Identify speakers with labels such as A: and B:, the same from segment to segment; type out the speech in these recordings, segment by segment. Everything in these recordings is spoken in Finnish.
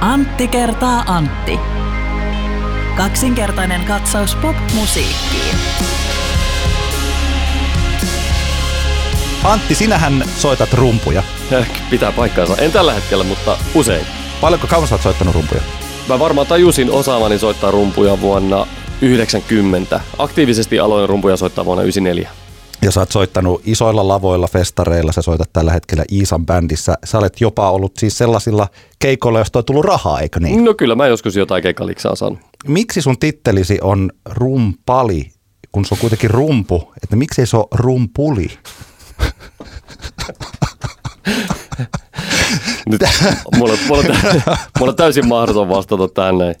A: Antti kertaa Antti. Kaksinkertainen katsaus pop-musiikkiin.
B: Antti, sinähän soitat rumpuja.
C: Pitää paikkaansa. En tällä hetkellä, mutta usein.
B: Paljonko kauan oot soittanut rumpuja?
C: Mä varmaan tajusin osaamani soittaa rumpuja vuonna 90. Aktiivisesti aloin rumpuja soittaa vuonna 94.
B: Ja sä oot soittanut isoilla lavoilla, festareilla, sä soitat tällä hetkellä Iisan bändissä. Sä olet jopa ollut siis sellaisilla keikoilla, joista on tullut rahaa, eikö niin?
C: No kyllä, mä joskus jotain keikkaliksaa saanut.
B: Miksi sun tittelisi on rumpali, kun se on kuitenkin rumpu, että miksi ei se ole rumpuli?
C: Nyt, mulla, mulla, mulla on täysin mahdoton vastata tähän näin.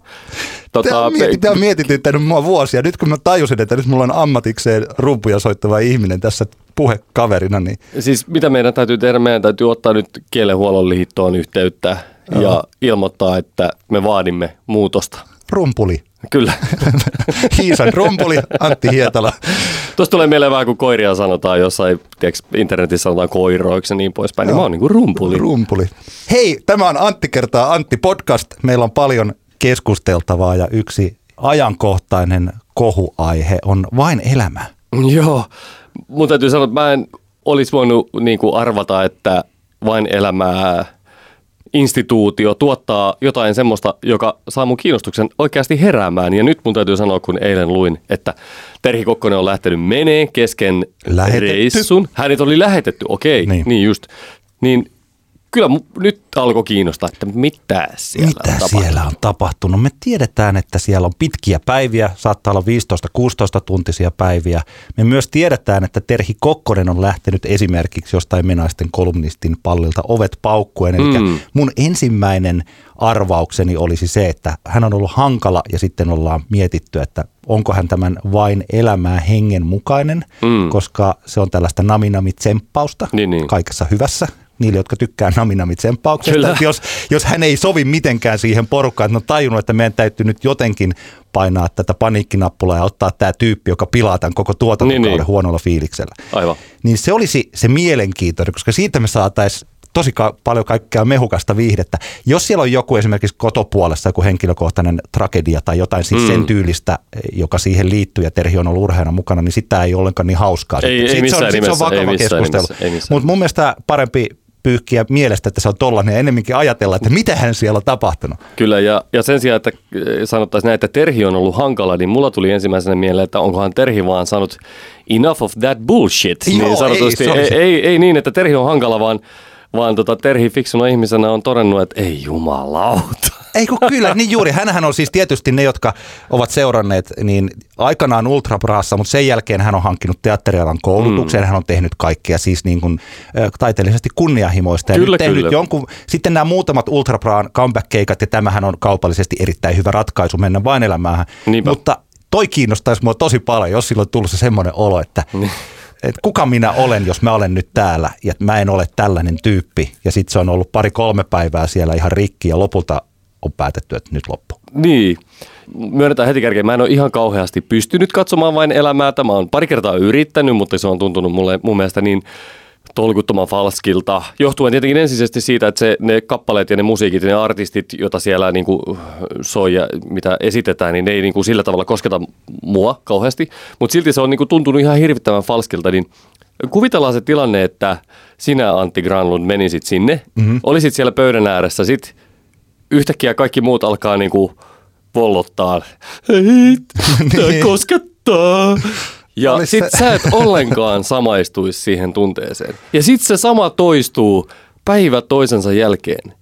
B: Tota, tämä on, tämä on mietityttänyt mua vuosia. Nyt kun mä tajusin, että nyt mulla on ammatikseen rumpuja soittava ihminen tässä puhekaverina. Niin...
C: Siis mitä meidän täytyy tehdä? Meidän täytyy ottaa nyt kielenhuollon liittoon yhteyttä Oho. ja ilmoittaa, että me vaadimme muutosta.
B: Rumpuli.
C: Kyllä.
B: Hiisan rumpuli, Antti Hietala.
C: Tuosta tulee mieleen vähän, kun koiria sanotaan jossain, tiedätkö, internetissä sanotaan koiroiksi ja niin poispäin, niin mä oon niin kuin rumpuli.
B: Rumpuli. Hei, tämä on Antti kertaa Antti podcast. Meillä on paljon keskusteltavaa ja yksi ajankohtainen kohuaihe on vain elämä.
C: Joo, mutta täytyy sanoa, että mä en olisi voinut niin kuin arvata, että vain elämää instituutio tuottaa jotain semmoista, joka saa mun kiinnostuksen oikeasti heräämään. Ja nyt mun täytyy sanoa, kun eilen luin, että Terhi Kokkonen on lähtenyt menee kesken lähetetty. reissun. Hänet oli lähetetty, okei, niin. niin just. Niin kyllä nyt alkoi kiinnostaa, että mitä siellä
B: mitä
C: on tapahtunut.
B: siellä on tapahtunut. Me tiedetään, että siellä on pitkiä päiviä, saattaa olla 15-16 tuntisia päiviä. Me myös tiedetään, että Terhi Kokkonen on lähtenyt esimerkiksi jostain menaisten kolumnistin pallilta ovet paukkuen. Eli mm. mun ensimmäinen arvaukseni olisi se, että hän on ollut hankala ja sitten ollaan mietitty, että onko hän tämän vain elämää hengen mukainen, mm. koska se on tällaista naminami-tsemppausta niin, niin. kaikessa hyvässä niille, jotka tykkää naminamit tsemppauksesta. Että jos, jos hän ei sovi mitenkään siihen porukkaan, että on tajunnut, että meidän täytyy nyt jotenkin painaa tätä paniikkinappulaa ja ottaa tämä tyyppi, joka pilaa tämän koko tuotantokauden niin, niin. huonolla fiiliksellä.
C: Aivan.
B: Niin se olisi se mielenkiintoinen, koska siitä me saataisiin tosi ka- paljon kaikkea mehukasta viihdettä. Jos siellä on joku esimerkiksi kotopuolessa joku henkilökohtainen tragedia tai jotain siis mm. sen tyylistä, joka siihen liittyy ja Terhi on ollut urheana mukana, niin sitä ei ollenkaan niin hauskaa.
C: Ei, ei missään
B: se on,
C: nimessä.
B: Se on vakava
C: ei missään
B: keskustelu. Mutta mun mielestä parempi pyyhkiä mielestä, että se on tollainen ja ennemminkin ajatella, että mitä hän siellä on tapahtunut.
C: Kyllä ja, ja sen sijaan, että eh, sanottaisiin näin, että Terhi on ollut hankala, niin mulla tuli ensimmäisenä mieleen, että onkohan Terhi vaan sanonut enough of that bullshit.
B: Joo,
C: niin sanotusti,
B: ei,
C: ei, ei, ei, niin, että Terhi on hankala, vaan vaan tota Terhi fiksuna ihmisenä on todennut, että ei jumalauta.
B: Ei kun kyllä, niin juuri. Hänhän on siis tietysti ne, jotka ovat seuranneet niin aikanaan Ultrabraassa, mutta sen jälkeen hän on hankkinut teatterialan koulutuksen, mm. hän on tehnyt kaikkea siis niin kuin, taiteellisesti kunnianhimoista. Ja
C: kyllä,
B: nyt tehnyt
C: kyllä.
B: jonkun, sitten nämä muutamat Ultrabraan comeback-keikat, ja tämähän on kaupallisesti erittäin hyvä ratkaisu mennä vain elämään.
C: Niinpä.
B: Mutta toi kiinnostaisi mua tosi paljon, jos silloin tullut se semmoinen olo, että että kuka minä olen, jos mä olen nyt täällä ja mä en ole tällainen tyyppi. Ja sitten se on ollut pari-kolme päivää siellä ihan rikki ja lopulta on päätetty, että nyt loppu.
C: Niin. Myönnetään heti kärkeen, mä en ole ihan kauheasti pystynyt katsomaan vain elämää. Tämä on pari kertaa yrittänyt, mutta se on tuntunut mulle mun mielestä niin tolkuttoman falskilta. Johtuen tietenkin ensisijaisesti siitä, että se, ne kappaleet ja ne musiikit ja ne artistit, joita siellä niin kuin soi ja mitä esitetään, niin ne ei niin kuin sillä tavalla kosketa mua kauheasti. Mutta silti se on niin kuin tuntunut ihan hirvittävän falskilta, niin kuvitellaan se tilanne, että sinä Antti Granlund menisit sinne, mm-hmm. olisit siellä pöydän ääressä, sit yhtäkkiä kaikki muut alkaa niin kuin vollottaa. Hei,
B: Niin.
C: koskettaa. Ja sit
B: se-
C: sä et ollenkaan samaistuisi siihen tunteeseen. Ja sit se sama toistuu päivä toisensa jälkeen.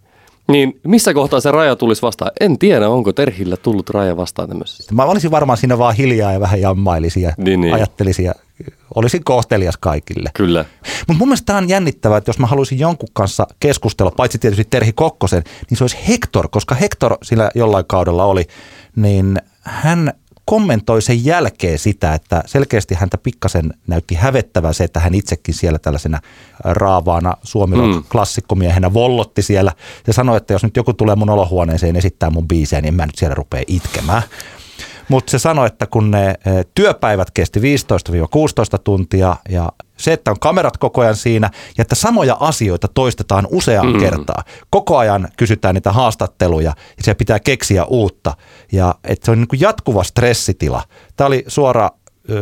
C: Niin missä kohtaa se raja tulisi vastaan? En tiedä, onko Terhillä tullut raja vastaan tämmöisestä.
B: Mä olisin varmaan siinä vaan hiljaa ja vähän jammailisin ja
C: Niin, niin.
B: ajattelisin ja olisin kohtelias kaikille.
C: Kyllä.
B: Mutta mun mielestä tämä on jännittävää, että jos mä haluaisin jonkun kanssa keskustella, paitsi tietysti Terhi Kokkosen, niin se olisi Hector, koska Hector sillä jollain kaudella oli, niin hän kommentoi sen jälkeen sitä, että selkeästi häntä pikkasen näytti hävettävää se, että hän itsekin siellä tällaisena raavaana suomi
C: Mm.
B: klassikkomiehenä vollotti siellä ja sanoi, että jos nyt joku tulee mun olohuoneeseen esittää mun biisejä, niin en mä nyt siellä rupea itkemään. Mutta se sanoi, että kun ne eh, työpäivät kesti 15-16 tuntia ja se, että on kamerat koko ajan siinä ja että samoja asioita toistetaan useaan mm. kertaa. Koko ajan kysytään niitä haastatteluja ja se pitää keksiä uutta ja että se on niin kuin jatkuva stressitila. Tämä oli suora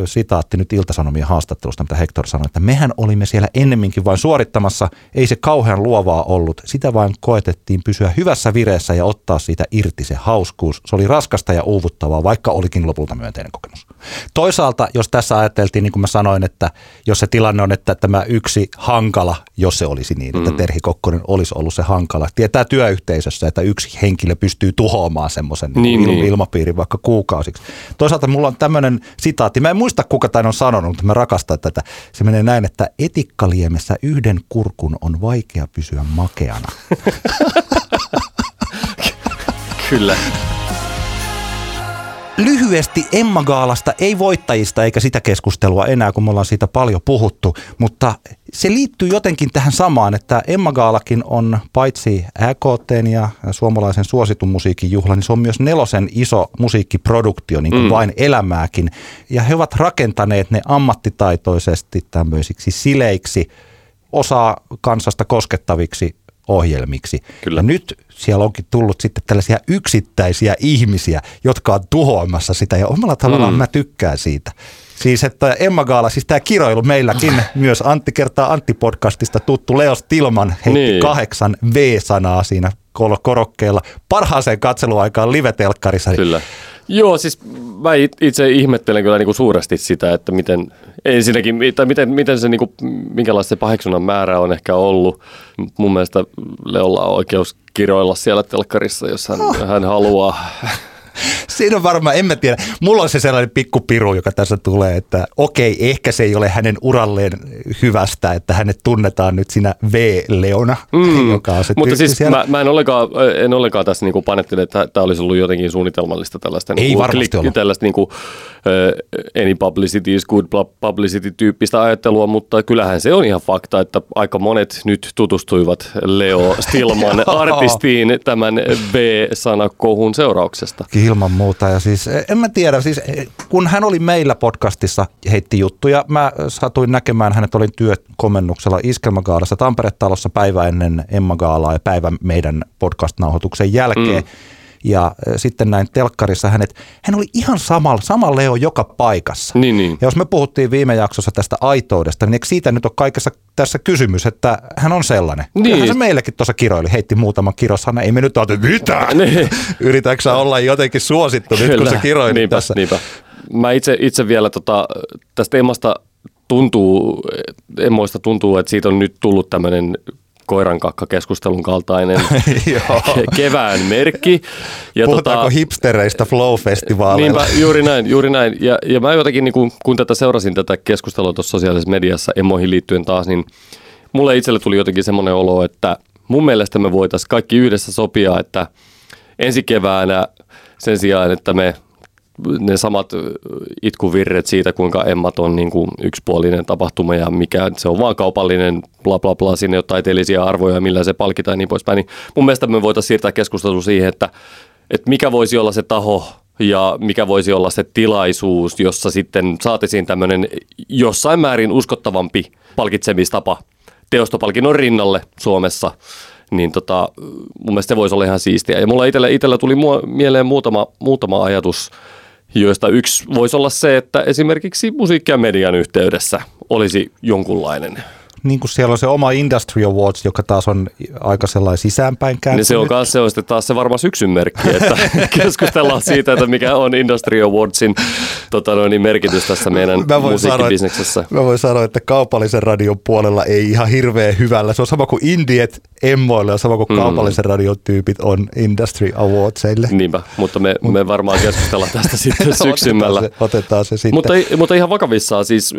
B: sitaatti nyt Iltasanomien haastattelusta, mitä Hector sanoi, että mehän olimme siellä ennemminkin vain suorittamassa, ei se kauhean luovaa ollut, sitä vain koetettiin pysyä hyvässä vireessä ja ottaa siitä irti se hauskuus. Se oli raskasta ja uuvuttavaa, vaikka olikin lopulta myönteinen kokemus. Toisaalta, jos tässä ajateltiin, niin kuin mä sanoin, että jos se tilanne on, että tämä yksi hankala, jos se olisi niin, että mm. Terhi Kokkonen olisi ollut se hankala, tietää työyhteisössä, että yksi henkilö pystyy tuhoamaan semmoisen niin, niin, niin. ilmapiirin vaikka kuukausiksi. Toisaalta mulla on tämmöinen sitaatti, mä en muista kuka tämän on sanonut, mutta mä rakastan tätä. Se menee näin, että etikkaliemessä yhden kurkun on vaikea pysyä makeana.
C: Kyllä.
B: Lyhyesti Emma Gaalasta, ei voittajista eikä sitä keskustelua enää, kun me ollaan siitä paljon puhuttu, mutta se liittyy jotenkin tähän samaan, että Emma Gaalakin on paitsi AKT ja suomalaisen suositun musiikin juhla, niin se on myös nelosen iso musiikkiproduktio, niin kuin mm. vain elämääkin. Ja he ovat rakentaneet ne ammattitaitoisesti tämmöisiksi sileiksi, osaa kansasta koskettaviksi ohjelmiksi. Kyllä. Ja nyt siellä onkin tullut sitten tällaisia yksittäisiä ihmisiä, jotka on tuhoamassa sitä ja omalla tavallaan mm. mä tykkään siitä. Siis että Emma Gaala, siis tämä kiroilu meilläkin, myös Antti kertaa Antti-podcastista tuttu Leos Tilman heitti niin. kahdeksan V-sanaa siinä korokkeella parhaaseen katseluaikaan live-telkkarissa.
C: Kyllä. Joo, siis mä itse ihmettelen kyllä niinku suuresti sitä, että miten ensinnäkin, tai miten, miten se, niinku, minkälaista se paheksunnan määrä on ehkä ollut. Mun mielestä Leolla on oikeus kiroilla siellä telkkarissa, jos hän, oh. hän haluaa.
B: Siinä on varmaan, en mä tiedä. Mulla on se sellainen pikkupiru, joka tässä tulee, että okei, ehkä se ei ole hänen uralleen hyvästä, että hänet tunnetaan nyt siinä V-leona, mm. joka on se
C: Mutta siis
B: siellä.
C: mä, mä, en, ollenkaan, en ollenkaan tässä niinku panettele, että tämä olisi ollut jotenkin suunnitelmallista tällaista.
B: Ei
C: niinku,
B: varmasti klik.
C: Tällaista niinku, uh, any publicity is good publicity-tyyppistä ajattelua, mutta kyllähän se on ihan fakta, että aika monet nyt tutustuivat Leo Stilman artistiin tämän B-sanakohun seurauksesta.
B: Ilman muuta. Ja siis, e, en mä tiedä, siis e, kun hän oli meillä podcastissa, heitti juttuja. Mä satuin näkemään hänet, olin työkomennuksella Iskelmagaalassa Tampere-talossa päivä ennen Emma Gaalaa ja päivä meidän podcast-nauhoituksen jälkeen. Mm ja sitten näin telkkarissa hänet, hän oli ihan sama, sama Leo joka paikassa.
C: Niin, niin.
B: Ja jos me puhuttiin viime jaksossa tästä aitoudesta, niin eikö siitä nyt on kaikessa tässä kysymys, että hän on sellainen. Niin. Kyllähän se meillekin tuossa kiroili, heitti muutaman kirosana, ei me nyt ole, mitä? Niin. Yritätkö olla jotenkin suosittu nyt, kun sä kiroilit
C: niinpä,
B: tässä?
C: Niinpä. Mä itse, itse vielä tota, tästä Emmasta tuntuu, Emmoista tuntuu, että siitä on nyt tullut tämmöinen koirankakka-keskustelun kaltainen kevään merkki.
B: Ja Puhutaanko tota, hipstereistä Flow-festivaaleilla?
C: Niinpä, juuri näin, juuri näin. Ja, ja mä jotenkin, niin kun, kun tätä seurasin tätä keskustelua tuossa sosiaalisessa mediassa emoihin liittyen taas, niin mulle itselle tuli jotenkin semmoinen olo, että mun mielestä me voitaisiin kaikki yhdessä sopia, että ensi keväänä sen sijaan, että me ne samat itkuvirret siitä, kuinka Emmat on niin kuin yksipuolinen tapahtuma ja mikä se on vaan kaupallinen bla bla bla, sinne on taiteellisia arvoja, millä se palkitaan ja niin poispäin. Niin mun mielestä me voitaisiin siirtää keskustelu siihen, että, että mikä voisi olla se taho ja mikä voisi olla se tilaisuus, jossa sitten saatisiin tämmöinen jossain määrin uskottavampi palkitsemistapa teostopalkinnon rinnalle Suomessa niin tota, mun mielestä se voisi olla ihan siistiä. Ja mulla itsellä, itsellä tuli mua, mieleen muutama, muutama ajatus joista yksi voisi olla se, että esimerkiksi musiikki- ja median yhteydessä olisi jonkunlainen
B: niin kuin siellä on se oma Industry Awards, joka taas on aika sellainen sisäänpäin kääntynyt.
C: Niin se on myös se on taas se varmaan syksyn merkki, että keskustellaan siitä, että mikä on Industry Awardsin tota noin, niin merkitys tässä meidän mä musiikkibisneksessä.
B: Sanoa, mä voin sanoa, että kaupallisen radion puolella ei ihan hirveän hyvällä. Se on sama kuin Indiet emmoille ja sama kuin mm. kaupallisen radion tyypit on Industry Awardsille.
C: Niinpä, mutta me, me varmaan keskustellaan tästä sitten syksymällä.
B: otetaan, se, otetaan se sitten.
C: Mutta, mutta ihan vakavissaan, siis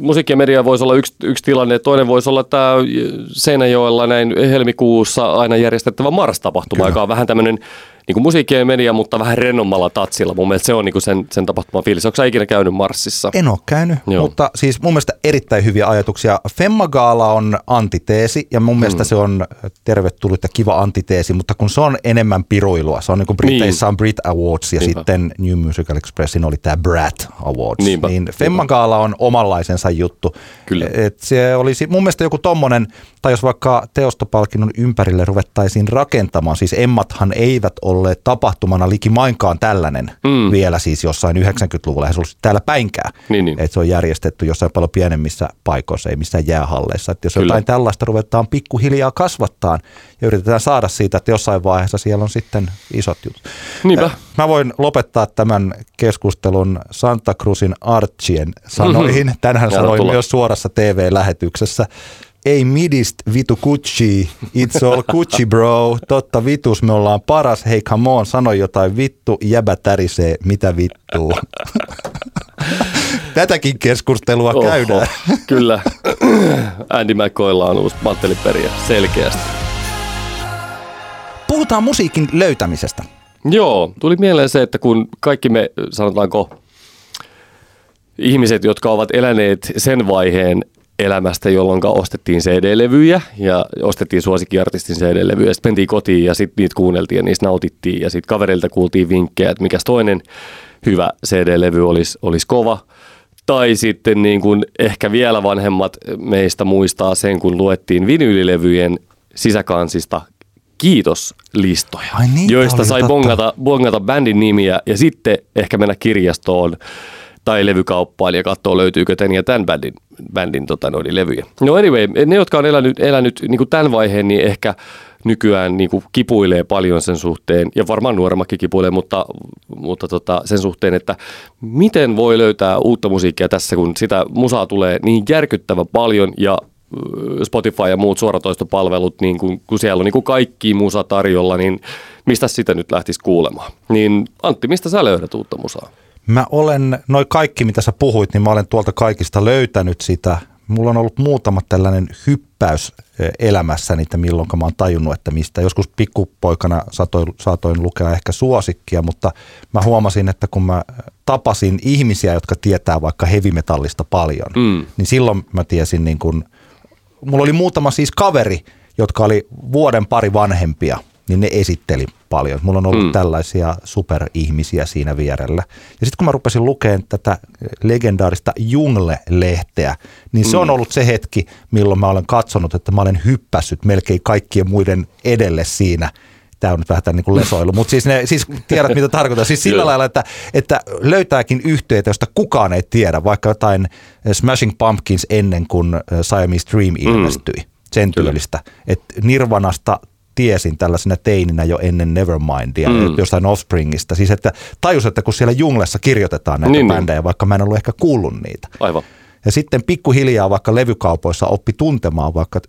C: musiikki ja media voisi olla yksi, yksi tilanne, Toinen voisi olla tämä Seinäjoella näin helmikuussa aina järjestettävä Mars-tapahtuma, Kyllä. joka on vähän tämmöinen niin kuin musiikki ja media, mutta vähän rennommalla tatsilla. Mun mielestä se on niin kuin sen, sen tapahtuman fiilis. Onko sä ikinä käynyt Marsissa?
B: En ole käynyt, Joo. mutta siis mun mielestä erittäin hyviä ajatuksia. Femmagaala on antiteesi ja mun mielestä mm. se on tervetullut ja kiva antiteesi, mutta kun se on enemmän piruilua. Se on niin kuin Briteissä niin. on Brit Awards ja Niinpä. sitten New Musical Expressin oli tämä Brat Awards. Niinpä. Niin Femmagaala on omanlaisensa juttu. Kyllä. Et se olisi mun mielestä joku tommonen, tai jos vaikka teostopalkinnon ympärille ruvettaisiin rakentamaan, siis Emmathan eivät olleet tapahtumana likimainkaan tällainen mm. vielä siis jossain 90-luvulla, eihän se ollut täällä päinkään, niin, niin. että se on järjestetty jossain paljon pienemmissä paikoissa, ei missään jäähalleissa. Että jos Kyllä. jotain tällaista ruvetaan pikkuhiljaa kasvattaa ja yritetään saada siitä, että jossain vaiheessa siellä on sitten isot jutut.
C: Niinpä.
B: Mä voin lopettaa tämän keskustelun Santa Cruzin Archien sanoihin. Mm-hmm. Tänään sanoin myös suorassa TV-lähetyksessä ei midist vitu Gucci, it's all Gucci bro, totta vitus me ollaan paras, hei come on, sano jotain vittu, jäbä tärisee, mitä vittua. Tätäkin keskustelua Oho, käydään.
C: Kyllä, Andy McCoylla on uusi mantteliperiä, selkeästi.
B: Puhutaan musiikin löytämisestä.
C: Joo, tuli mieleen se, että kun kaikki me, sanotaanko, ihmiset, jotka ovat eläneet sen vaiheen elämästä, jolloin ostettiin CD-levyjä ja ostettiin suosikkiartistin CD-levyjä. Sitten mentiin kotiin ja sitten niitä kuunneltiin ja niistä nautittiin ja sitten kaverilta kuultiin vinkkejä, että mikä toinen hyvä CD-levy olisi, olisi kova. Tai sitten niin kuin ehkä vielä vanhemmat meistä muistaa sen, kun luettiin vinyylilevyjen sisäkansista kiitoslistoja, Ai niin, joista sai bongata, bongata bändin nimiä ja sitten ehkä mennä kirjastoon tai levykauppaan ja katsoa löytyykö tän ja tämän bändin, bändin tota, noin, levyjä. No anyway, ne jotka on elänyt, elänyt niin kuin tämän vaiheen, niin ehkä nykyään niin kuin kipuilee paljon sen suhteen, ja varmaan nuoremmakin kipuilee, mutta, mutta tota, sen suhteen, että miten voi löytää uutta musiikkia tässä, kun sitä musaa tulee niin järkyttävän paljon, ja Spotify ja muut suoratoistopalvelut, niin kun, kun siellä on niin kuin kaikki musa tarjolla, niin mistä sitä nyt lähtisi kuulemaan? Niin Antti, mistä sä löydät uutta musaa?
B: Mä olen, noin kaikki mitä sä puhuit, niin mä olen tuolta kaikista löytänyt sitä. Mulla on ollut muutama tällainen hyppäys elämässäni, että milloin mä oon tajunnut, että mistä. Joskus pikkupoikana saatoin, saatoin lukea ehkä suosikkia, mutta mä huomasin, että kun mä tapasin ihmisiä, jotka tietää vaikka hevimetallista paljon, mm. niin silloin mä tiesin niin kun, mulla oli muutama siis kaveri, jotka oli vuoden pari vanhempia – niin ne esitteli paljon. Mulla on ollut mm. tällaisia superihmisiä siinä vierellä. Ja sitten kun mä rupesin lukemaan tätä legendaarista Jungle-lehteä, niin se mm. on ollut se hetki, milloin mä olen katsonut, että mä olen hyppässyt melkein kaikkien muiden edelle siinä – tämä on nyt vähän niin kuin lesoilu, mutta siis, ne, siis tiedät mitä tarkoitan. Siis sillä lailla, että, että löytääkin yhteyttä, josta kukaan ei tiedä, vaikka jotain Smashing Pumpkins ennen kuin Siamese Dream mm. ilmestyi. Mm. Sen tyylistä. Että Nirvanasta tiesin tällaisena teininä jo ennen Nevermindia, mm. jostain Offspringista. Siis että tajus, että kun siellä junglessa kirjoitetaan näitä niin, niin. bändejä, niin. vaikka mä en ollut ehkä kuullut niitä.
C: Aivan.
B: Ja sitten pikkuhiljaa vaikka levykaupoissa oppi tuntemaan vaikka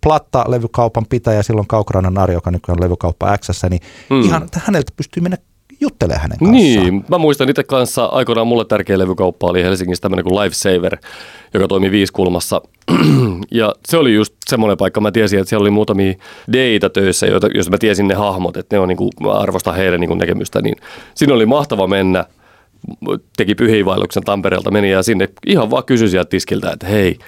B: Platta-levykaupan pitäjä, silloin Kaukranan Ari, joka nykyään on levykauppa X, niin mm. ihan häneltä pystyy mennä juttelee hänen kanssaan.
C: Niin, mä muistan itse kanssa, aikoinaan mulle tärkeä levykauppa oli Helsingissä tämmöinen kuin Lifesaver, joka toimi Viiskulmassa. ja se oli just semmoinen paikka, mä tiesin, että siellä oli muutamia deitä töissä, joita, jos mä tiesin ne hahmot, että ne on niin kuin, mä arvostan heidän niin kuin näkemystä, niin siinä oli mahtava mennä teki pyhiinvaelluksen Tampereelta, meni ja sinne ihan vaan kysyi sieltä tiskiltä, että hei,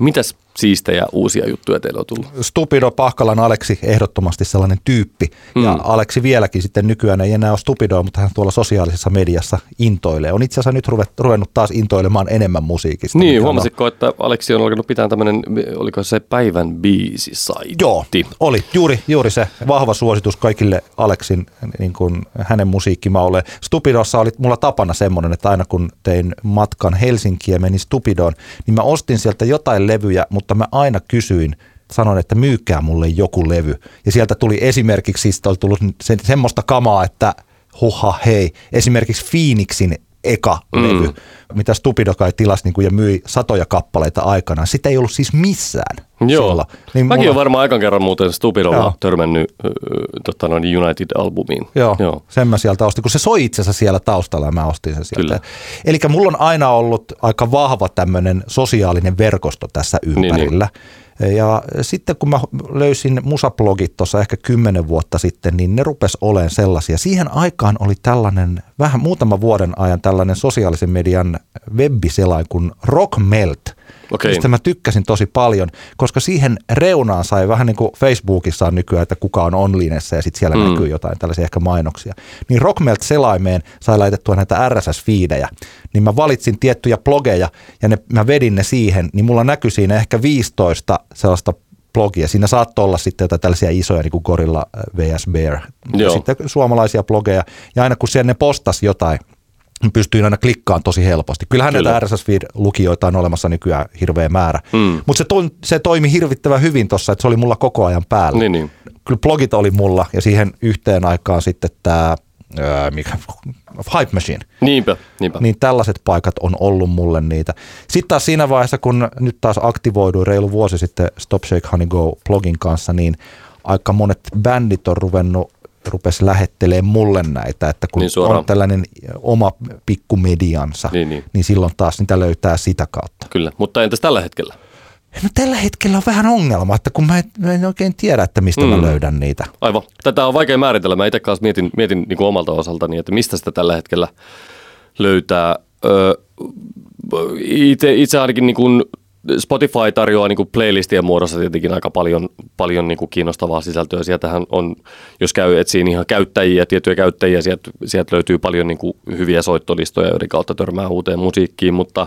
C: mitäs siistejä uusia juttuja teillä on tullut?
B: Stupido Pahkalan Aleksi ehdottomasti sellainen tyyppi. Mm. Ja Aleksi vieläkin sitten nykyään ei enää ole Stupidoa, mutta hän tuolla sosiaalisessa mediassa intoilee. On itse asiassa nyt ruvennut taas intoilemaan enemmän musiikista.
C: Niin, huomasitko, on... että Aleksi on alkanut pitää tämmöinen, oliko se päivän biisi saitti?
B: Joo, oli. Juuri, juuri se vahva suositus kaikille Aleksin niin kuin hänen musiikkimaulle. Stupidossa oli mulla tapana semmoinen, että aina kun tein matkan Helsinkiä ja menin Stupidoon, niin mä ostin sieltä jotain levyjä, mutta mutta mä aina kysyin, sanoin, että myykää mulle joku levy. Ja sieltä tuli esimerkiksi, siis oli tullut se, semmoista kamaa, että huha hei, esimerkiksi Phoenixin eka mm. levy. mitä Stupidokai tilasi niin kuin, ja myi satoja kappaleita aikana. Sitä ei ollut siis missään
C: Joo. Niin Mäkin
B: mulla-
C: olen varmaan aikan kerran muuten Stupidolla
B: Joo.
C: törmännyt äh, tota noin United-albumiin.
B: Joo,
C: Joo.
B: sen mä sieltä ostin, kun se soi itse asiassa siellä taustalla ja mä ostin sen sieltä. Eli mulla on aina ollut aika vahva tämmöinen sosiaalinen verkosto tässä
C: Niin,
B: ympärillä. Ja sitten kun mä löysin musablogit tuossa ehkä kymmenen vuotta sitten, niin ne rupes olemaan sellaisia. Siihen aikaan oli tällainen, vähän muutama vuoden ajan tällainen sosiaalisen median webbiselain kuin Rock
C: Okei.
B: mistä mä tykkäsin tosi paljon, koska siihen reunaan sai vähän niin kuin Facebookissa on nykyään, että kuka on onlinessa ja sitten siellä mm. näkyy jotain tällaisia ehkä mainoksia. Niin Rockmelt-selaimeen sai laitettua näitä RSS-fiidejä, niin mä valitsin tiettyjä blogeja ja ne, mä vedin ne siihen, niin mulla näkyi siinä ehkä 15 sellaista blogia. Siinä saattoi olla sitten jotain tällaisia isoja niin kuin Gorilla äh, vs. Bear,
C: Joo.
B: sitten suomalaisia blogeja. Ja aina kun siellä ne postas jotain, pystyin aina klikkaamaan tosi helposti. Kyllähän
C: Kyllä.
B: näitä RSS Feed-lukijoita on olemassa nykyään hirveä määrä.
C: Mm.
B: Mutta se, to, se toimi hirvittävän hyvin tuossa, että se oli mulla koko ajan päällä.
C: Niin, niin.
B: Kyllä blogit oli mulla ja siihen yhteen aikaan sitten tämä mikä, Hype Machine.
C: Niinpä, niinpä.
B: Niin tällaiset paikat on ollut mulle niitä. Sitten taas siinä vaiheessa, kun nyt taas aktivoiduin reilu vuosi sitten Stop Shake Honey Go blogin kanssa, niin aika monet bändit on ruvennut rupes lähettelee mulle näitä, että kun
C: Niin suoraan.
B: on tällainen oma pikkumediansa,
C: Niin, niin.
B: niin silloin taas niitä löytää sitä kautta.
C: Kyllä, mutta entäs tällä hetkellä?
B: No tällä hetkellä on vähän ongelma, että kun mä en, mä en oikein tiedä, että mistä mm. mä löydän niitä.
C: Aivan. Tätä on vaikea määritellä. Mä itse kanssa mietin, mietin niin kuin omalta osaltani, että mistä sitä tällä hetkellä löytää. Öö, itse, itse ainakin niin kuin Spotify tarjoaa niin kuin playlistien muodossa tietenkin aika paljon, paljon niin kuin kiinnostavaa sisältöä. Sieltähän on, jos käy etsiin ihan käyttäjiä, tiettyjä käyttäjiä, sieltä, sieltä löytyy paljon niin kuin hyviä soittolistoja, joiden kautta törmää uuteen musiikkiin, mutta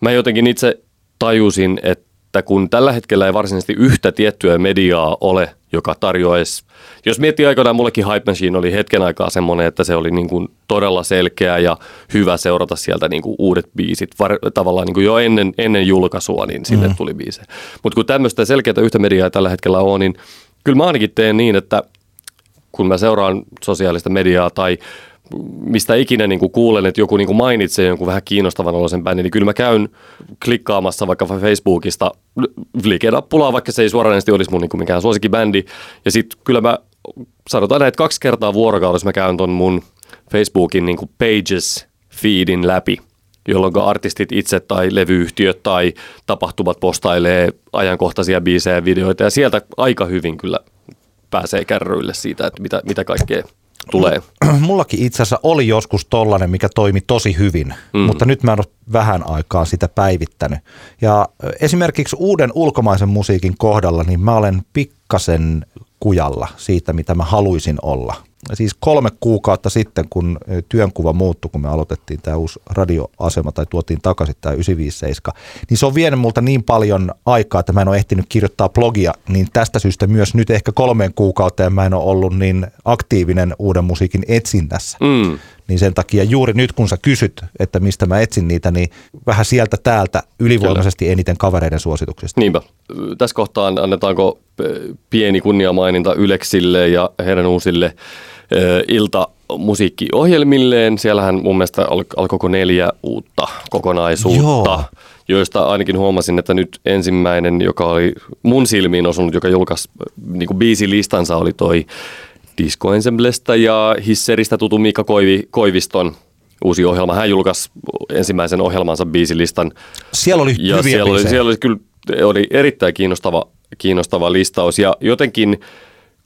C: mä jotenkin itse tajusin, että kun tällä hetkellä ei varsinaisesti yhtä tiettyä mediaa ole, joka tarjoaisi, jos miettii aikoinaan, mullekin Hype Machine oli hetken aikaa semmoinen, että se oli niin kuin todella selkeä ja hyvä seurata sieltä niin kuin uudet biisit. Var, tavallaan niin kuin jo ennen, ennen julkaisua, niin sinne mm. tuli biisejä. Mutta kun tämmöistä selkeää yhtä mediaa ei tällä hetkellä on, niin kyllä mä ainakin teen niin, että kun mä seuraan sosiaalista mediaa tai mistä ikinä niin kuin kuulen, että joku niin kuin mainitsee jonkun vähän kiinnostavan oloisen bändin, niin kyllä mä käyn klikkaamassa vaikka Facebookista liikenappulaa, vaikka se ei suoranaisesti olisi mun niin kuin mikään suosikkibändi. Ja sitten kyllä mä sanotaan näin, että kaksi kertaa vuorokaudessa mä käyn ton mun Facebookin niin kuin pages feedin läpi jolloin artistit itse tai levyyhtiöt tai tapahtumat postailee ajankohtaisia biisejä ja videoita ja sieltä aika hyvin kyllä pääsee kärryille siitä, että mitä, mitä kaikkea tulee.
B: Mullakin itse asiassa oli joskus tollanen, mikä toimi tosi hyvin, mm. mutta nyt mä en ole vähän aikaa sitä päivittänyt. Ja esimerkiksi uuden ulkomaisen musiikin kohdalla, niin mä olen pikkasen kujalla siitä, mitä mä haluaisin olla. Siis kolme kuukautta sitten, kun työnkuva muuttui, kun me aloitettiin tämä uusi radioasema tai tuotiin takaisin tämä 957, niin se on vienyt multa niin paljon aikaa, että mä en ole ehtinyt kirjoittaa blogia, niin tästä syystä myös nyt ehkä kolmeen kuukauteen mä en ole ollut niin aktiivinen uuden musiikin etsinnässä.
C: Mm.
B: Niin sen takia juuri nyt, kun sä kysyt, että mistä mä etsin niitä, niin vähän sieltä täältä ylivoimaisesti eniten kavereiden suosituksista.
C: Niinpä. Tässä kohtaa annetaanko pieni kunniamaininta Yleksille ja heidän uusille ö, iltamusiikkiohjelmilleen. Siellähän mun mielestä al- alkoiko neljä uutta kokonaisuutta,
B: Joo.
C: joista ainakin huomasin, että nyt ensimmäinen, joka oli mun silmiin osunut, joka julkaisi niin kuin biisilistansa, oli toi Disco Ensemblesta ja Hisseristä tutun Miikka Koivi, Koiviston uusi ohjelma. Hän julkaisi ensimmäisen ohjelmansa biisilistan
B: Siellä oli
C: ja
B: hyviä
C: siellä oli, siellä oli kyllä oli erittäin kiinnostava, kiinnostava listaus. Ja jotenkin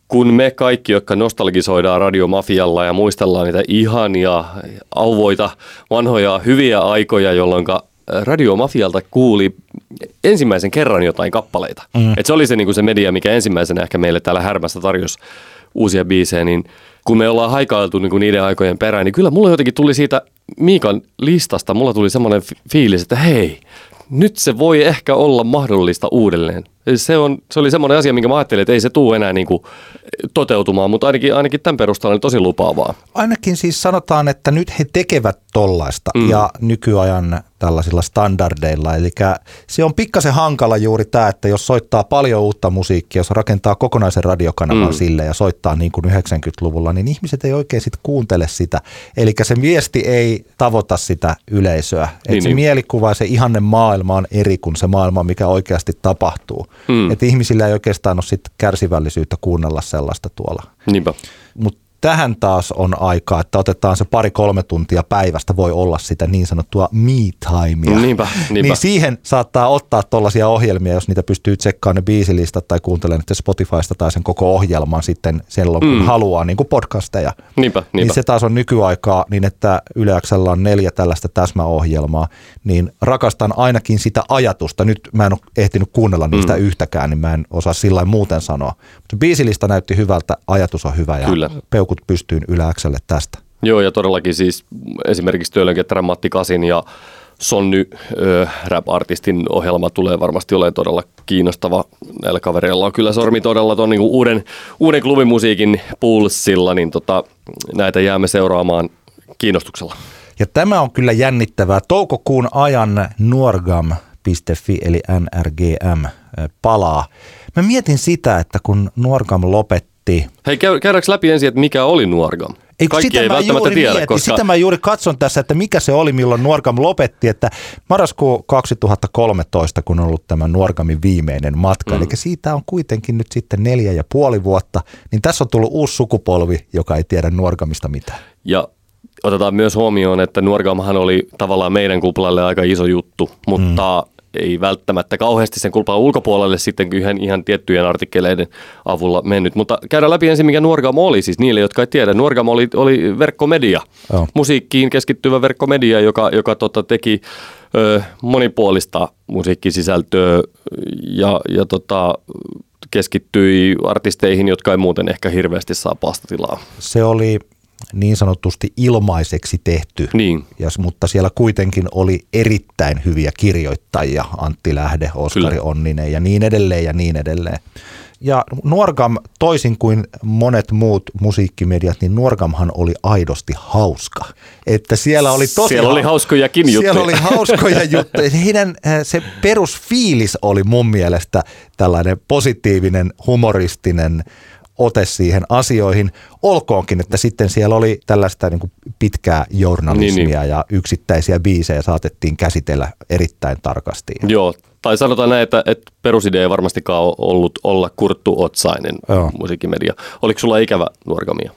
C: kun me kaikki, jotka nostalgisoidaan radiomafialla ja muistellaan niitä ihania, auvoita, vanhoja, hyviä aikoja, jolloin radiomafialta kuuli ensimmäisen kerran jotain kappaleita. Mm. Et se oli se, niin se media, mikä ensimmäisenä ehkä meille täällä Härmässä tarjosi uusia biisejä, niin kun me ollaan haikailtu niin kuin niiden aikojen perään, niin kyllä mulla jotenkin tuli siitä Miikan listasta, mulla tuli semmoinen fi- fiilis, että hei, nyt se voi ehkä olla mahdollista uudelleen. Se, on, se oli semmoinen asia, minkä mä ajattelin, että ei se tule enää niin kuin toteutumaan, mutta ainakin, ainakin tämän perusteella on tosi lupaavaa.
B: Ainakin siis sanotaan, että nyt he tekevät tollaista mm. ja nykyajan tällaisilla standardeilla. Eli se on pikkasen hankala juuri tämä, että jos soittaa paljon uutta musiikkia, jos rakentaa kokonaisen radiokanavan mm. sille ja soittaa niin kuin 90-luvulla, niin ihmiset ei oikein sitten kuuntele sitä. Eli se viesti ei tavoita sitä yleisöä. Niin, se niin. mielikuva ja se ihanne maailma on eri kuin se maailma, mikä oikeasti tapahtuu. Mm. Että ihmisillä ei oikeastaan ole sit kärsivällisyyttä kuunnella sellaista tuolla.
C: Niinpä.
B: Mutta tähän taas on aikaa, että otetaan se pari-kolme tuntia päivästä, voi olla sitä niin sanottua me-timea.
C: Niinpä, niinpä.
B: Niin siihen saattaa ottaa tuollaisia ohjelmia, jos niitä pystyy tsekkaamaan ne biisilistat tai kuuntelemaan Spotifysta tai sen koko ohjelman sitten silloin, kun mm. haluaa, niin kuin podcasteja.
C: Niinpä, niinpä.
B: Niin se taas on nykyaikaa niin, että Yleäksellä on neljä tällaista täsmäohjelmaa, niin rakastan ainakin sitä ajatusta. Nyt mä en ole ehtinyt kuunnella niistä mm. yhtäkään, niin mä en osaa sillä muuten sanoa. Mutta biisilista näytti hyvältä, ajatus on hyvä ja Kyllä. Peukut pystyyn yläkselle tästä.
C: Joo, ja todellakin siis esimerkiksi Töölönketrän Matti Kasin ja Sonny äh, rap-artistin ohjelma tulee varmasti olemaan todella kiinnostava. Näillä kavereilla on kyllä sormi todella tuon niin uuden, uuden klubimusiikin pulssilla, niin tota, näitä jäämme seuraamaan kiinnostuksella.
B: Ja tämä on kyllä jännittävää. Toukokuun ajan nuorgam.fi eli NRGM palaa. Mä mietin sitä, että kun Nuorgam lopetti miettii.
C: Hei, käydäänkö läpi ensin, että mikä oli Nuorgam?
B: Ei, Kaikki sitä ei välttämättä tiedä. Mietin, koska... Sitä mä juuri katson tässä, että mikä se oli, milloin Nuorgam lopetti, että marraskuu 2013, kun on ollut tämä Nuorgamin viimeinen matka, mm. eli siitä on kuitenkin nyt sitten neljä ja puoli vuotta, niin tässä on tullut uusi sukupolvi, joka ei tiedä Nuorgamista mitään.
C: Ja otetaan myös huomioon, että Nuorgamhan oli tavallaan meidän kuplalle aika iso juttu, mutta mm ei välttämättä kauheasti sen kulpaa ulkopuolelle sitten ihan, ihan tiettyjen artikkeleiden avulla mennyt. Mutta käydään läpi ensin, mikä Nuorgam oli siis niille, jotka ei tiedä. Nuorgam oli, oli verkkomedia, oh. musiikkiin keskittyvä verkkomedia, joka, joka tota, teki ö, monipuolista musiikkisisältöä ja, ja tota, keskittyi artisteihin, jotka ei muuten ehkä hirveästi saa pastatilaa.
B: Se oli niin sanotusti ilmaiseksi tehty,
C: niin.
B: ja, mutta siellä kuitenkin oli erittäin hyviä kirjoittajia, Antti Lähde, Oskari. Onninen ja niin edelleen ja niin edelleen. Ja Nuorgam, toisin kuin monet muut musiikkimediat, niin Nuorgamhan oli aidosti hauska. Että siellä oli tosi...
C: Siellä oli hauskojakin juttuja.
B: Siellä oli hauskoja juttuja. Heidän eh, se perusfiilis oli mun mielestä tällainen positiivinen, humoristinen, ote siihen asioihin. Olkoonkin, että sitten siellä oli tällaista niin kuin pitkää journalismia niin, niin. ja yksittäisiä biisejä saatettiin käsitellä erittäin tarkasti.
C: Joo, tai sanotaan näin, että, että perusidea ei varmastikaan ollut olla kurttu otsainen Joo. musiikkimedia. Oliko sulla ikävä nuorgamia?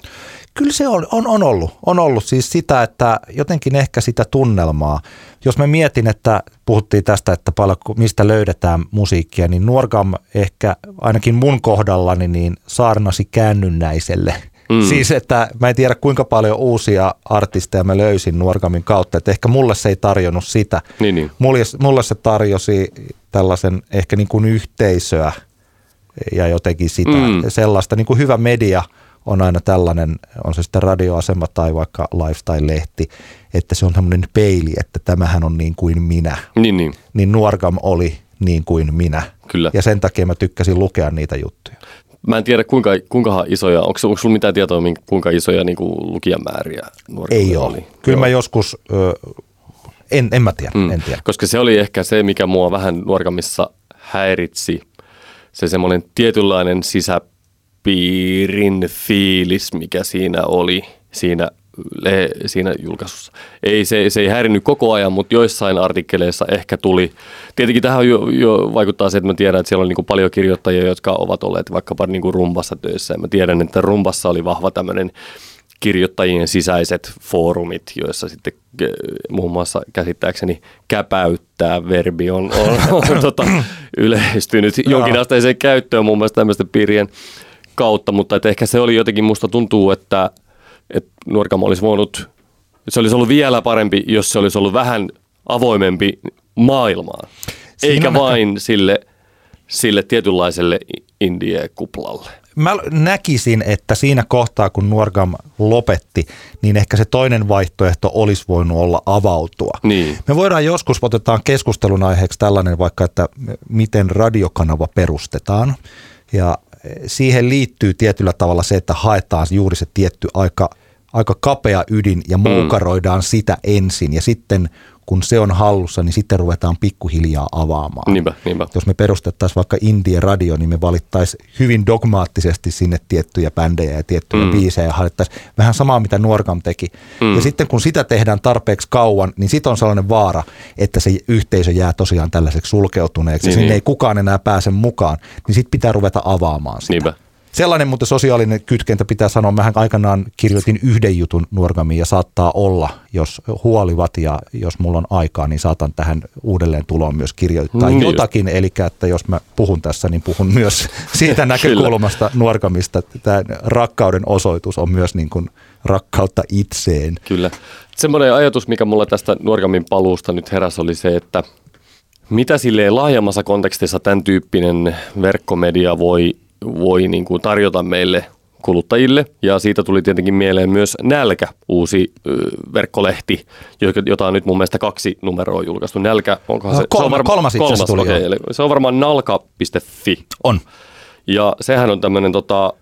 B: Kyllä se on, on, on ollut. On ollut siis sitä, että jotenkin ehkä sitä tunnelmaa. Jos mä mietin, että puhuttiin tästä, että paljon, mistä löydetään musiikkia, niin Nuorgam ehkä ainakin mun kohdallani niin saarnasi käännynnäiselle. Mm. Siis, että mä en tiedä kuinka paljon uusia artisteja mä löysin Nuorgamin kautta, että ehkä mulle se ei tarjonnut sitä.
C: Niin, niin.
B: Mulle, mulle se tarjosi tällaisen ehkä niin kuin yhteisöä ja jotenkin sitä, mm. sellaista niin kuin hyvä media – on aina tällainen, on se sitten radioasema tai vaikka lifestyle-lehti, että se on tämmöinen peili, että tämähän on niin kuin minä.
C: Niin, niin.
B: Niin Nuorgam oli niin kuin minä.
C: Kyllä.
B: Ja sen takia mä tykkäsin lukea niitä juttuja.
C: Mä en tiedä kuinka, kuinka isoja, onko, onko sulla mitään tietoa, kuinka isoja niin kuin lukijamääriä
B: Nuorgam Ei ole. Kyllä Joo. mä joskus, en, en mä tiedä, mm. en tiedä.
C: Koska se oli ehkä se, mikä mua vähän Nuorgamissa häiritsi. Se semmoinen tietynlainen sisä piirin fiilis, mikä siinä oli siinä, siinä julkaisussa. Ei, se, se ei häirinnyt koko ajan, mutta joissain artikkeleissa ehkä tuli. Tietenkin tähän jo, jo vaikuttaa se, että mä tiedän, että siellä on niin paljon kirjoittajia, jotka ovat olleet vaikkapa niin kuin rumbassa töissä. Mä tiedän, että rumbassa oli vahva tämmöinen kirjoittajien sisäiset foorumit, joissa sitten muun muassa käsittääkseni käpäyttää verbi on, on, on, on tota, yleistynyt jonkinasteiseen käyttöön muun muassa tämmöisten piirien kautta, mutta että ehkä se oli jotenkin, musta tuntuu, että, että Nuorgamo olisi voinut, se olisi ollut vielä parempi, jos se olisi ollut vähän avoimempi maailmaan, Siinä eikä vain sille, sille tietynlaiselle indie-kuplalle.
B: mä näkisin, että siinä kohtaa, kun Nuorgam lopetti, niin ehkä se toinen vaihtoehto olisi voinut olla avautua.
C: Niin.
B: Me voidaan joskus, otetaan keskustelun aiheeksi tällainen vaikka, että miten radiokanava perustetaan. Ja siihen liittyy tietyllä tavalla se, että haetaan juuri se tietty aika, aika kapea ydin ja muukaroidaan mm. sitä ensin. Ja sitten kun se on hallussa, niin sitten ruvetaan pikkuhiljaa avaamaan.
C: Niinpä, niinpä.
B: Jos me perustettaisiin vaikka Indie Radio, niin me valittaisiin hyvin dogmaattisesti sinne tiettyjä bändejä ja tiettyjä mm. biisejä ja haettaisiin vähän samaa, mitä Nuorgam teki. Mm. Ja sitten kun sitä tehdään tarpeeksi kauan, niin sitten on sellainen vaara, että se yhteisö jää tosiaan tällaiseksi sulkeutuneeksi. Niin, sinne niin. ei kukaan enää pääse mukaan, niin sitten pitää ruveta avaamaan sitä.
C: Niinpä.
B: Sellainen mutta sosiaalinen kytkentä pitää sanoa. Mähän aikanaan kirjoitin yhden jutun Nuorgamiin ja saattaa olla, jos huolivat ja jos mulla on aikaa, niin saatan tähän uudelleen tuloon myös kirjoittaa mm, jotakin. Eli että jos mä puhun tässä, niin puhun myös siitä näkökulmasta Nuorgamista. Tämä rakkauden osoitus on myös niin kuin rakkautta itseen.
C: Kyllä. Semmoinen ajatus, mikä mulla tästä Nuorgamin paluusta nyt heräsi, oli se, että mitä sille laajemmassa kontekstissa tämän tyyppinen verkkomedia voi voi niin kuin tarjota meille kuluttajille. Ja siitä tuli tietenkin mieleen myös Nälkä, uusi ö, verkkolehti, jota on nyt mun mielestä kaksi numeroa julkaistu. Nälkä, onkohan
B: no,
C: se?
B: Kolma,
C: se on varma,
B: kolmas itse asiassa tuli.
C: Okay, eli se on varmaan nalka.fi.
B: On.
C: Ja sehän on tämmöinen, tota,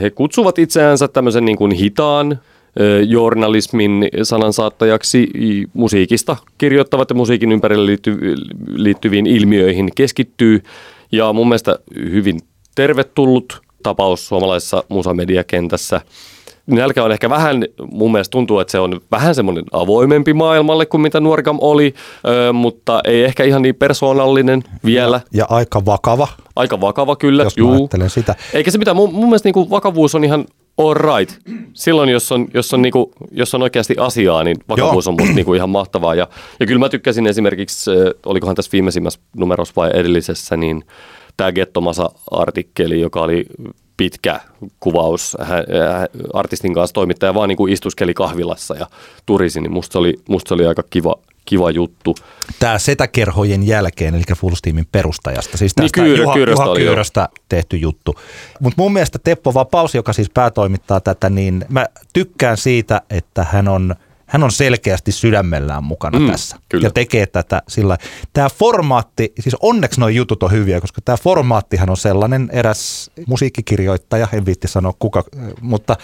C: he kutsuvat itseänsä tämmöisen niin kuin hitaan journalismin sanansaattajaksi musiikista kirjoittavat ja musiikin ympärille liitty, liittyviin ilmiöihin keskittyy. Ja mun mielestä hyvin tervetullut tapaus suomalaisessa musamediakentässä. Nälkä on ehkä vähän, mun mielestä tuntuu, että se on vähän semmoinen avoimempi maailmalle kuin mitä Nuorgam oli, mutta ei ehkä ihan niin persoonallinen vielä.
B: Ja, ja aika vakava.
C: Aika vakava kyllä,
B: jos
C: juu.
B: sitä.
C: Eikä se mitään, mun, mun mielestä niinku vakavuus on ihan all right. Silloin, jos on, jos on, niinku, jos on oikeasti asiaa, niin vakavuus Joo. on musta niinku ihan mahtavaa. Ja, ja kyllä mä tykkäsin esimerkiksi, olikohan tässä viimeisimmässä numerossa vai edellisessä, niin – tämä Gettomasa-artikkeli, joka oli pitkä kuvaus hän, artistin kanssa toimittaja vaan niin kuin istuskeli kahvilassa ja turisi, niin musta se oli, musta se oli aika kiva, kiva juttu.
B: Tämä Setäkerhojen jälkeen, eli Fullsteamin perustajasta, siis
C: tästä niin Kyyrö,
B: Juha, Kyyröstä, Juha Kyyröstä tehty juttu. Mutta mun mielestä Teppo Vapaus, joka siis päätoimittaa tätä, niin mä tykkään siitä, että hän on – hän on selkeästi sydämellään mukana mm, tässä kyllä. ja tekee tätä sillä. Tämä formaatti, siis onneksi nuo jutut on hyviä, koska tämä formaattihan on sellainen eräs musiikkikirjoittaja, en viitti sanoa kuka, mutta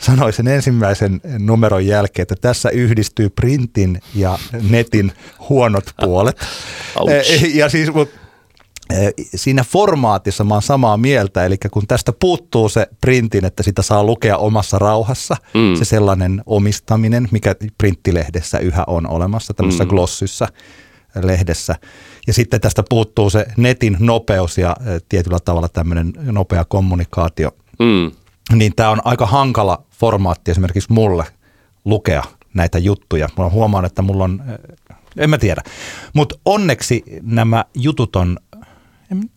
B: sanoi sen ensimmäisen numeron jälkeen, että tässä yhdistyy printin ja netin huonot puolet.
C: Ouch.
B: Ja siis, mutta siinä formaatissa mä oon samaa mieltä, eli kun tästä puuttuu se printin, että sitä saa lukea omassa rauhassa, mm. se sellainen omistaminen, mikä printtilehdessä yhä on olemassa, tämmöisessä mm. glossyssä lehdessä. Ja sitten tästä puuttuu se netin nopeus ja tietyllä tavalla tämmöinen nopea kommunikaatio. Mm. Niin tämä on aika hankala formaatti esimerkiksi mulle lukea näitä juttuja. Mä huomaan, että mulla on, en mä tiedä. Mutta onneksi nämä jutut on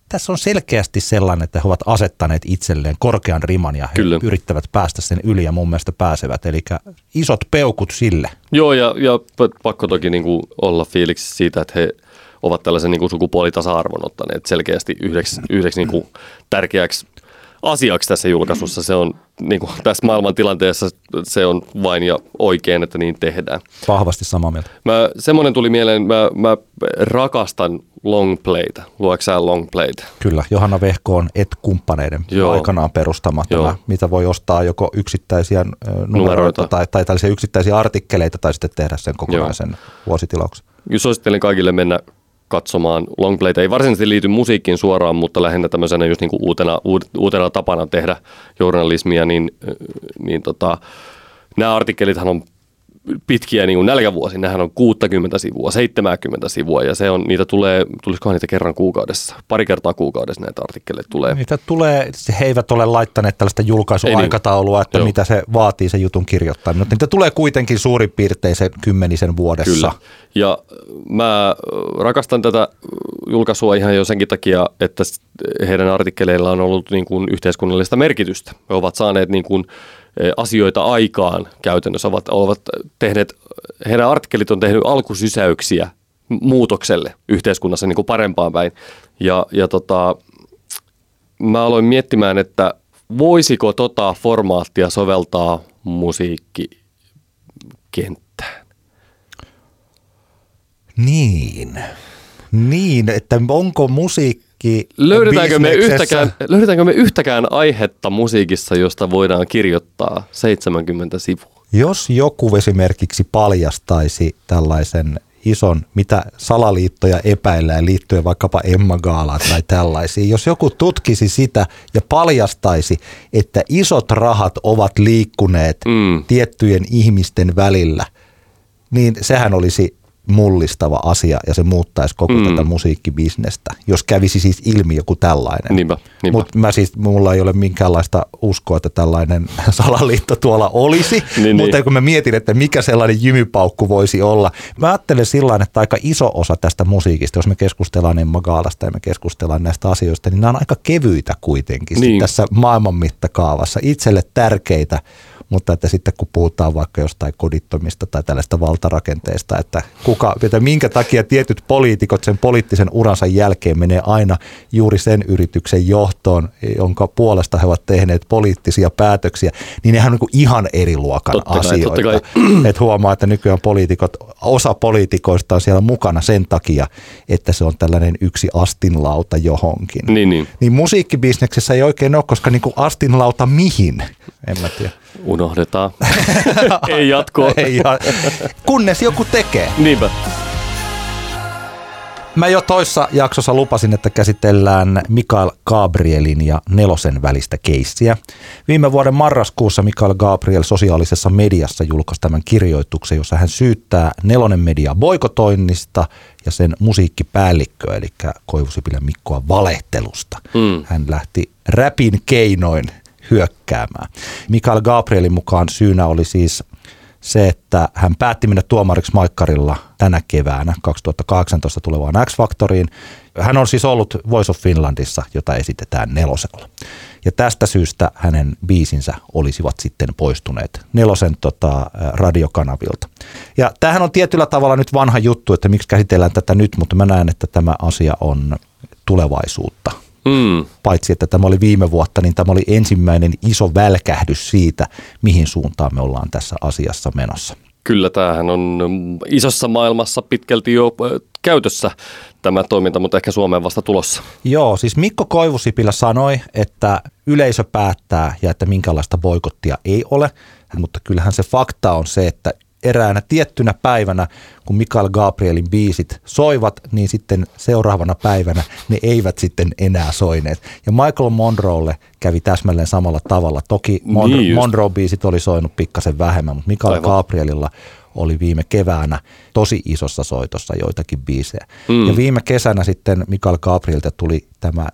B: tässä on selkeästi sellainen, että he ovat asettaneet itselleen korkean riman ja he Kyllä. yrittävät päästä sen yli ja mun mielestä pääsevät. Eli isot peukut sille.
C: Joo ja, ja pakko toki niin kuin olla fiiliksi siitä, että he ovat tällaisen niin kuin sukupuolitasa-arvon ottaneet selkeästi yhdeksi, yhdeksi niin kuin tärkeäksi asiaksi tässä julkaisussa. Se on niin kuin tässä maailman tilanteessa se on vain ja oikein, että niin tehdään.
B: Vahvasti samaa mieltä.
C: Mä, semmoinen tuli mieleen, mä, mä rakastan longplayta. Luoksä sä longplayta?
B: Kyllä, Johanna Vehkoon et-kumppaneiden Joo. aikanaan perustama tämä, mitä voi ostaa joko yksittäisiä numeroita, numeroita. Tai, tai tällaisia yksittäisiä artikkeleita tai sitten tehdä sen kokonaisen Joo. vuositilauksen.
C: Suosittelen kaikille mennä katsomaan longplayta. Ei varsinaisesti liity musiikkiin suoraan, mutta lähinnä tämmöisenä just niin kuin uutena, uutena tapana tehdä journalismia, niin, niin tota, nämä artikkelithan on pitkiä niin kuin nälkävuosi, nehän on 60 sivua, 70 sivua ja se on, niitä tulee, tulisikohan niitä kerran kuukaudessa, pari kertaa kuukaudessa näitä artikkeleita tulee.
B: Niitä tulee, he eivät ole laittaneet tällaista julkaisuaikataulua, että Joo. mitä se vaatii se jutun kirjoittaminen, mutta niitä tulee kuitenkin suurin piirtein se kymmenisen vuodessa.
C: Kyllä, ja mä rakastan tätä julkaisua ihan jo senkin takia, että heidän artikkeleilla on ollut niin kuin yhteiskunnallista merkitystä. He ovat saaneet niin kuin asioita aikaan käytännössä, ovat, ovat tehneet, heidän artikkelit on tehnyt alkusysäyksiä muutokselle yhteiskunnassa niin kuin parempaan päin. Ja, ja tota, mä aloin miettimään, että voisiko tota formaattia soveltaa musiikkikenttään?
B: Niin. Niin, että onko musiikki
C: Löydetäänkö me, yhtäkään, löydetäänkö me yhtäkään aihetta musiikissa, josta voidaan kirjoittaa 70 sivua?
B: Jos joku esimerkiksi paljastaisi tällaisen ison, mitä salaliittoja epäillään liittyen vaikkapa Emma Gaalaan tai tällaisiin, jos joku tutkisi sitä ja paljastaisi, että isot rahat ovat liikkuneet
C: Mm.
B: tiettyjen ihmisten välillä, niin sehän olisi mullistava asia ja se muuttaisi koko
C: Mm.
B: tätä musiikkibisnestä, jos kävisi siis ilmi joku tällainen.
C: Niinpä, niinpä.
B: Mutta mä siis, mulla ei ole minkäänlaista uskoa, että tällainen salaliitto tuolla olisi,
C: Niin,
B: mutta
C: niin.
B: kun mä mietin, että mikä sellainen jymypaukku voisi olla, mä ajattelen sillä että aika iso osa tästä musiikista, jos me keskustellaan Emma Gaalasta ja me keskustellaan näistä asioista, niin nämä on aika kevyitä kuitenkin
C: Niin.
B: tässä maailman mittakaavassa, itselle tärkeitä, mutta että sitten kun puhutaan vaikka jostain kodittomista tai tällaista valtarakenteesta, että, kuka, että minkä takia tietyt poliitikot sen poliittisen uransa jälkeen menee aina juuri sen yrityksen johtoon, jonka puolesta he ovat tehneet poliittisia päätöksiä, niin nehän on niin ihan eri luokan
C: Totta kai,
B: asioita.
C: totta
B: että huomaa, että nykyään poliitikot, osa poliitikoista on siellä mukana sen takia, että se on tällainen yksi astinlauta johonkin.
C: Niin, niin.
B: Niin musiikkibisneksessä ei oikein ole, koska niin kuin astinlauta mihin? En mä tiedä.
C: Unohdetaan. Ei jatkoa.
B: Ei ihan. Kunnes joku tekee.
C: Niinpä.
B: Mä jo toissa jaksossa lupasin, että käsitellään Mikael Gabrielin ja Nelosen välistä keissiä. Viime vuoden marraskuussa Mikael Gabriel sosiaalisessa mediassa julkaisi tämän kirjoituksen, jossa hän syyttää Nelonen media boikotoinnista ja sen musiikkipäällikköä, eli Koivusipilän Mikkoa valehtelusta.
C: Mm.
B: Hän lähti räpin keinoin hyökkäämään. Mikael Gabrielin mukaan syynä oli siis se, että hän päätti mennä tuomariksi Maikkarilla tänä keväänä 2018 tulevaan X-Factoriin. Hän on siis ollut Voice of Finlandissa, jota esitetään nelosella. Ja tästä syystä hänen biisinsä olisivat sitten poistuneet nelosen tota, radiokanavilta. Ja tämähän on tietyllä tavalla nyt vanha juttu, että miksi käsitellään tätä nyt, mutta mä näen, että tämä asia on tulevaisuutta
C: Mm.
B: paitsi että tämä oli viime vuotta, niin tämä oli ensimmäinen iso välkähdys siitä, mihin suuntaan me ollaan tässä asiassa menossa.
C: Kyllä tämähän on mm, isossa maailmassa pitkälti jo käytössä tämä toiminta, mutta ehkä Suomeen vasta tulossa.
B: Joo, siis Mikko Koivusipilä sanoi, että yleisö päättää ja että minkälaista boikottia ei ole, mutta kyllähän se fakta on se, että eräänä tiettynä päivänä, kun Mikael Gabrielin biisit soivat, niin sitten seuraavana päivänä ne eivät sitten enää soineet. Ja Michael Monroelle kävi täsmälleen samalla tavalla. Toki Mon-
C: Niin.
B: Monroe-biisit oli soinut pikkasen vähemmän, mutta Mikael
C: Aivan.
B: Gabrielilla oli viime keväänä tosi isossa soitossa joitakin biisejä.
C: Mm.
B: Ja viime kesänä sitten Mikael Gabrielta tuli tämä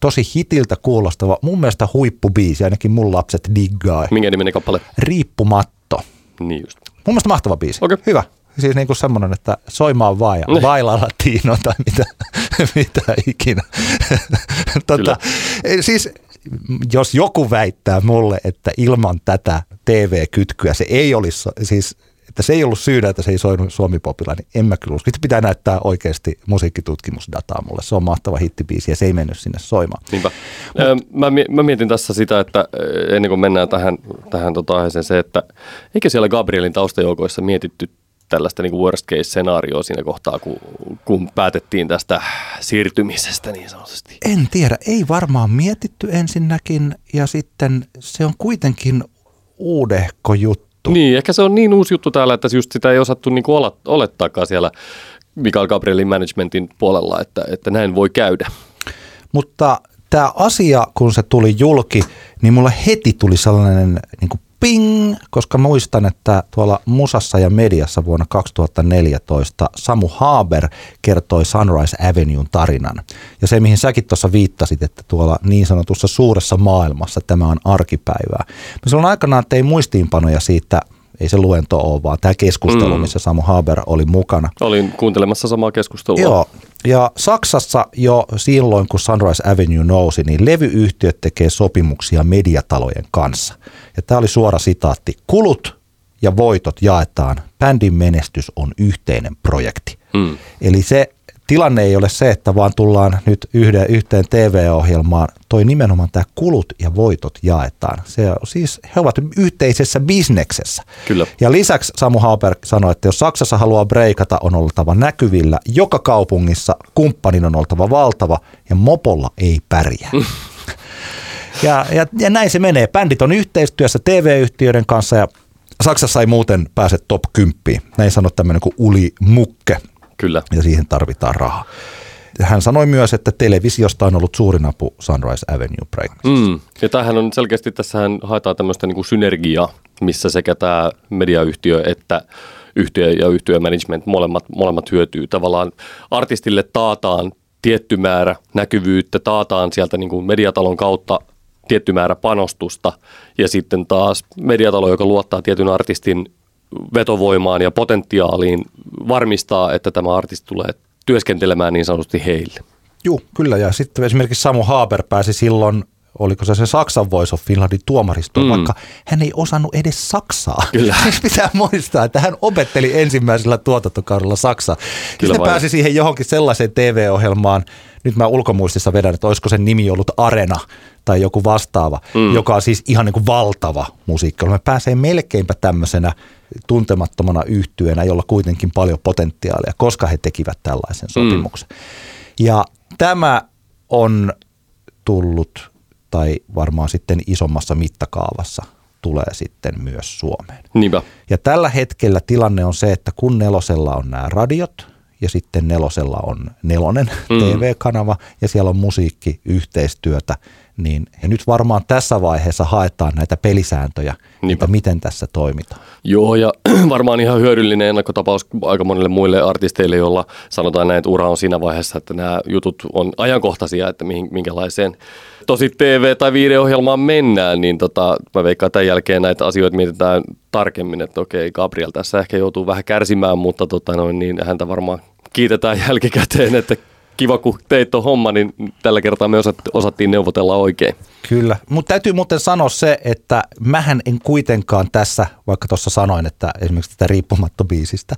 B: tosi hitiltä kuulostava, mun mielestä huippubiisi, ainakin mun lapset diggaa.
C: Minkä nimeni kappale?
B: Riippumatto.
C: Niin just.
B: Mun mielestä mahtava biisi.
C: Okei.
B: Hyvä. Siis niin kuin semmoinen, että soimaan vaan ja
C: Ne.
B: vailla latino tai mitä, mitä ikinä. tota, siis jos joku väittää mulle, että ilman tätä TV-kytkyä se ei olisi, siis että se ei ollut syynä, että se ei soinut Suomi-popilla, niin en mä kyllä usko. Sitten pitää näyttää oikeasti musiikkitutkimusdataa mulle. Se on mahtava hittibiisi ja se ei mennyt sinne soimaan.
C: Niinpä. Ö, Mä, mä mietin tässä sitä, että ennen kuin mennään tähän, tähän tota aiheeseen se, että eikö siellä Gabrielin taustajoukoissa mietitty tällaista niin worst case scenaarioa siinä kohtaa, kun, kun päätettiin tästä siirtymisestä niin sanotusti.
B: En tiedä, ei varmaan mietitty ensinnäkin ja sitten se on kuitenkin uudehko juttu.
C: Niin, ehkä se on niin uusi juttu täällä, että just sitä ei osattu niin kuin olettaakaan siellä Mikael Gabrielin managementin puolella, että, että näin voi käydä.
B: Mutta tämä asia, kun se tuli julki, niin mulle heti tuli sellainen niin kuin ping, koska muistan, että tuolla Musassa ja mediassa vuonna 2014 Samu Haber kertoi Sunrise Avenuen tarinan. Ja se, mihin säkin tuossa viittasit, että tuolla niin sanotussa suuressa maailmassa tämä on arkipäivää. Mä silloin aikanaan tein muistiinpanoja siitä, ei se luento ole, vaan tämä keskustelu,
C: Mm.
B: missä Samu Haber oli mukana.
C: Olin kuuntelemassa samaa keskustelua.
B: Joo, ja Saksassa jo silloin, kun Sunrise Avenue nousi, niin levyyhtiöt tekee sopimuksia mediatalojen kanssa. Ja tämä oli suora sitaatti. Kulut ja voitot jaetaan. Bändin menestys on yhteinen projekti.
C: Mm.
B: Eli se tilanne ei ole se, että vaan tullaan nyt yhden, yhteen TV-ohjelmaan. Toi nimenomaan tämä kulut ja voitot jaetaan. Se siis he ovat yhteisessä bisneksessä.
C: Kyllä.
B: Ja lisäksi Samu Hauberg sanoi, että jos Saksassa haluaa breikata, on oltava näkyvillä. Joka kaupungissa kumppanin on oltava valtava ja mopolla ei pärjää. Ja, ja, ja näin se menee. Bändit on yhteistyössä TV-yhtiöiden kanssa ja Saksassa ei muuten pääse top 10. Näin sanoi tämmöinen kuin Uli Mukke.
C: Kyllä.
B: Ja siihen tarvitaan rahaa. Hän sanoi myös, että televisiosta on ollut suurin apu Sunrise Avenue Breakfast.
C: Mm. Ja tämähän on selkeästi, tässähän haetaan tämmöistä niin kuin synergiaa, missä sekä tämä mediayhtiö että yhtiö ja yhtiö management molemmat, molemmat hyötyy. Tavallaan artistille taataan tietty määrä näkyvyyttä, taataan sieltä niin kuin mediatalon kautta tietty määrä panostusta ja sitten taas mediatalo, joka luottaa tietyn artistin vetovoimaan ja potentiaaliin, varmistaa, että tämä artisti tulee työskentelemään niin sanotusti heille.
B: Joo, kyllä. Ja sitten esimerkiksi Samu Haber pääsi silloin oliko se se Saksan Voice of Finlandin tuomaristo, mm. vaikka hän ei osannut edes Saksaa.
C: Kyllä.
B: Siis pitää muistaa, että hän opetteli ensimmäisellä tuotantokaudella Saksaa. Kyllä Sitten pääsi siihen johonkin sellaiseen TV-ohjelmaan, nyt mä ulkomuistissa vedän, että olisiko sen nimi ollut Arena tai joku vastaava, mm. joka on siis ihan niin kuin valtava musiikki. Me pääsee melkeinpä tämmöisenä tuntemattomana yhtyenä, jolla kuitenkin paljon potentiaalia, koska he tekivät tällaisen mm. sopimuksen. Mm. Ja tämä on tullut tai varmaan sitten isommassa mittakaavassa tulee sitten myös Suomeen.
C: Niinpä.
B: Ja tällä hetkellä tilanne on se, että kun nelosella on nämä radiot ja sitten nelosella on nelonen mm. TV-kanava ja siellä on musiikki, yhteistyötä, niin ja nyt varmaan tässä vaiheessa haetaan näitä pelisääntöjä, että miten tässä toimitaan.
C: Joo, ja varmaan ihan hyödyllinen ennakkotapaus aika monille muille artisteille, joilla sanotaan näin, että ura on siinä vaiheessa, että nämä jutut on ajankohtaisia, että mihin, minkälaiseen tosi TV- tai videoohjelmaan mennään, niin tota, mä veikkaan tämän jälkeen näitä asioita mietitään tarkemmin, että okei, Gabriel tässä ehkä joutuu vähän kärsimään, mutta tota noin, niin häntä varmaan kiitetään jälkikäteen, että kiva kun teit tuon homma, niin tällä kertaa me osattiin neuvotella oikein.
B: Kyllä, mutta täytyy muuten sanoa se, että mähän en kuitenkaan tässä, vaikka tuossa sanoin, että esimerkiksi tätä riippumattobiisistä,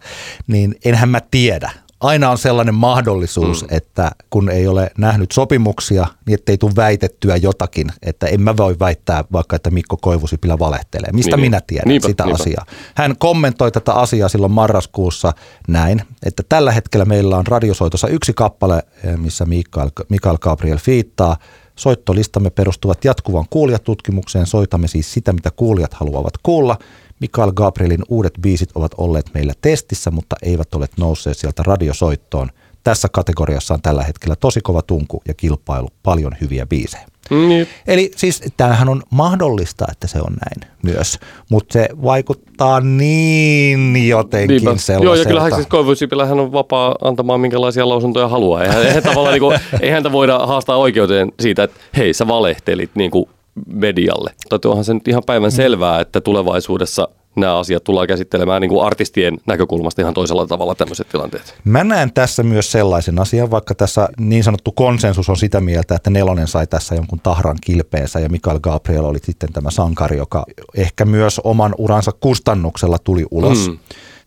B: niin enhän mä tiedä, aina on sellainen mahdollisuus, mm. että kun ei ole nähnyt sopimuksia, niin ettei tule väitettyä jotakin, että en mä voi väittää vaikka, että Mikko Koivusipilä valehtelee. Mistä niin, minä tiedän niinpä, sitä niinpä. asiaa? Hän kommentoi tätä asiaa silloin marraskuussa näin, että tällä hetkellä meillä on radiosoitossa yksi kappale, eh, missä Mikael, Mikael Gabriel fiittaa. Soittolistamme perustuvat jatkuvan kuulijatutkimukseen. Soitamme siis sitä, mitä kuulijat haluavat kuulla – Mikael Gabrielin uudet biisit ovat olleet meillä testissä, mutta eivät ole nousseet sieltä radiosoittoon. Tässä kategoriassa on tällä hetkellä tosi kova tunku ja kilpailu, paljon hyviä biisejä.
C: Niin.
B: Eli siis tämähän on mahdollista, että se on näin myös, mutta se vaikuttaa niin jotenkin Niinpä. sellaiselta.
C: Joo, ja kyllähän siis Koivusipilähän on vapaa antamaan minkälaisia lausuntoja haluaa. Eihän, eihän, tavallaan, niin kuin, eihän voida haastaa oikeuteen siitä, että hei sä valehtelit niin kuin medialle. Tai onhan se nyt ihan päivän mm. selvää, että tulevaisuudessa nämä asiat tullaan käsittelemään niin kuin artistien näkökulmasta ihan toisella tavalla tämmöiset tilanteet.
B: Mä näen tässä myös sellaisen asian, vaikka tässä niin sanottu konsensus on sitä mieltä, että Nelonen sai tässä jonkun tahran kilpeensä ja Mikael Gabriel oli sitten tämä sankari, joka ehkä myös oman uransa kustannuksella tuli ulos. Mm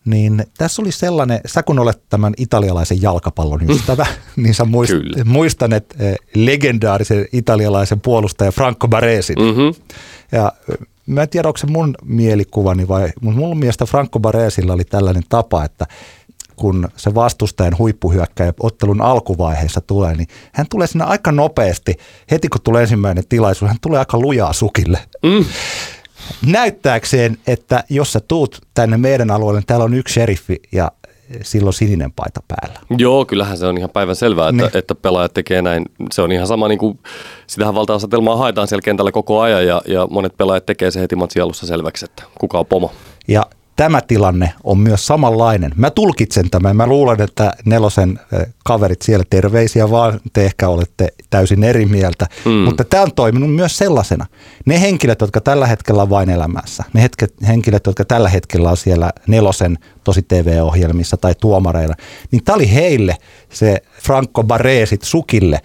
B: niin tässä oli sellainen, sä kun olet tämän italialaisen jalkapallon ystävä, niin sä muist, muistanet eh, legendaarisen italialaisen puolustajan Franco Baresin. Mm-hmm. Ja eh, mä en tiedä, onko se mun mielikuvani vai, mutta mun mielestä Franco Baresilla oli tällainen tapa, että kun se vastustajan huippuhyökkäjä ottelun alkuvaiheessa tulee, niin hän tulee sinne aika nopeasti. Heti kun tulee ensimmäinen tilaisuus, hän tulee aika lujaa sukille. Mm näyttääkseen, että jos sä tuut tänne meidän alueelle, niin täällä on yksi sheriffi ja silloin sininen paita päällä.
C: Joo, kyllähän se on ihan päivän selvää, että, niin. että pelaajat tekee näin. Se on ihan sama, niin kuin sitähän valta-asetelmaa haetaan siellä kentällä koko ajan ja, ja monet pelaajat tekee se heti matsin alussa selväksi, että kuka on pomo.
B: Ja tämä tilanne on myös samanlainen. Mä tulkitsen tämän. Mä luulen, että nelosen kaverit siellä terveisiä, vaan te ehkä olette täysin eri mieltä. Mm. Mutta tämä on toiminut myös sellaisena. Ne henkilöt, jotka tällä hetkellä on vain elämässä, ne hetket, henkilöt, jotka tällä hetkellä on siellä nelosen tosi TV-ohjelmissa tai tuomareilla, niin tämä oli heille se Franco Baresit sukille,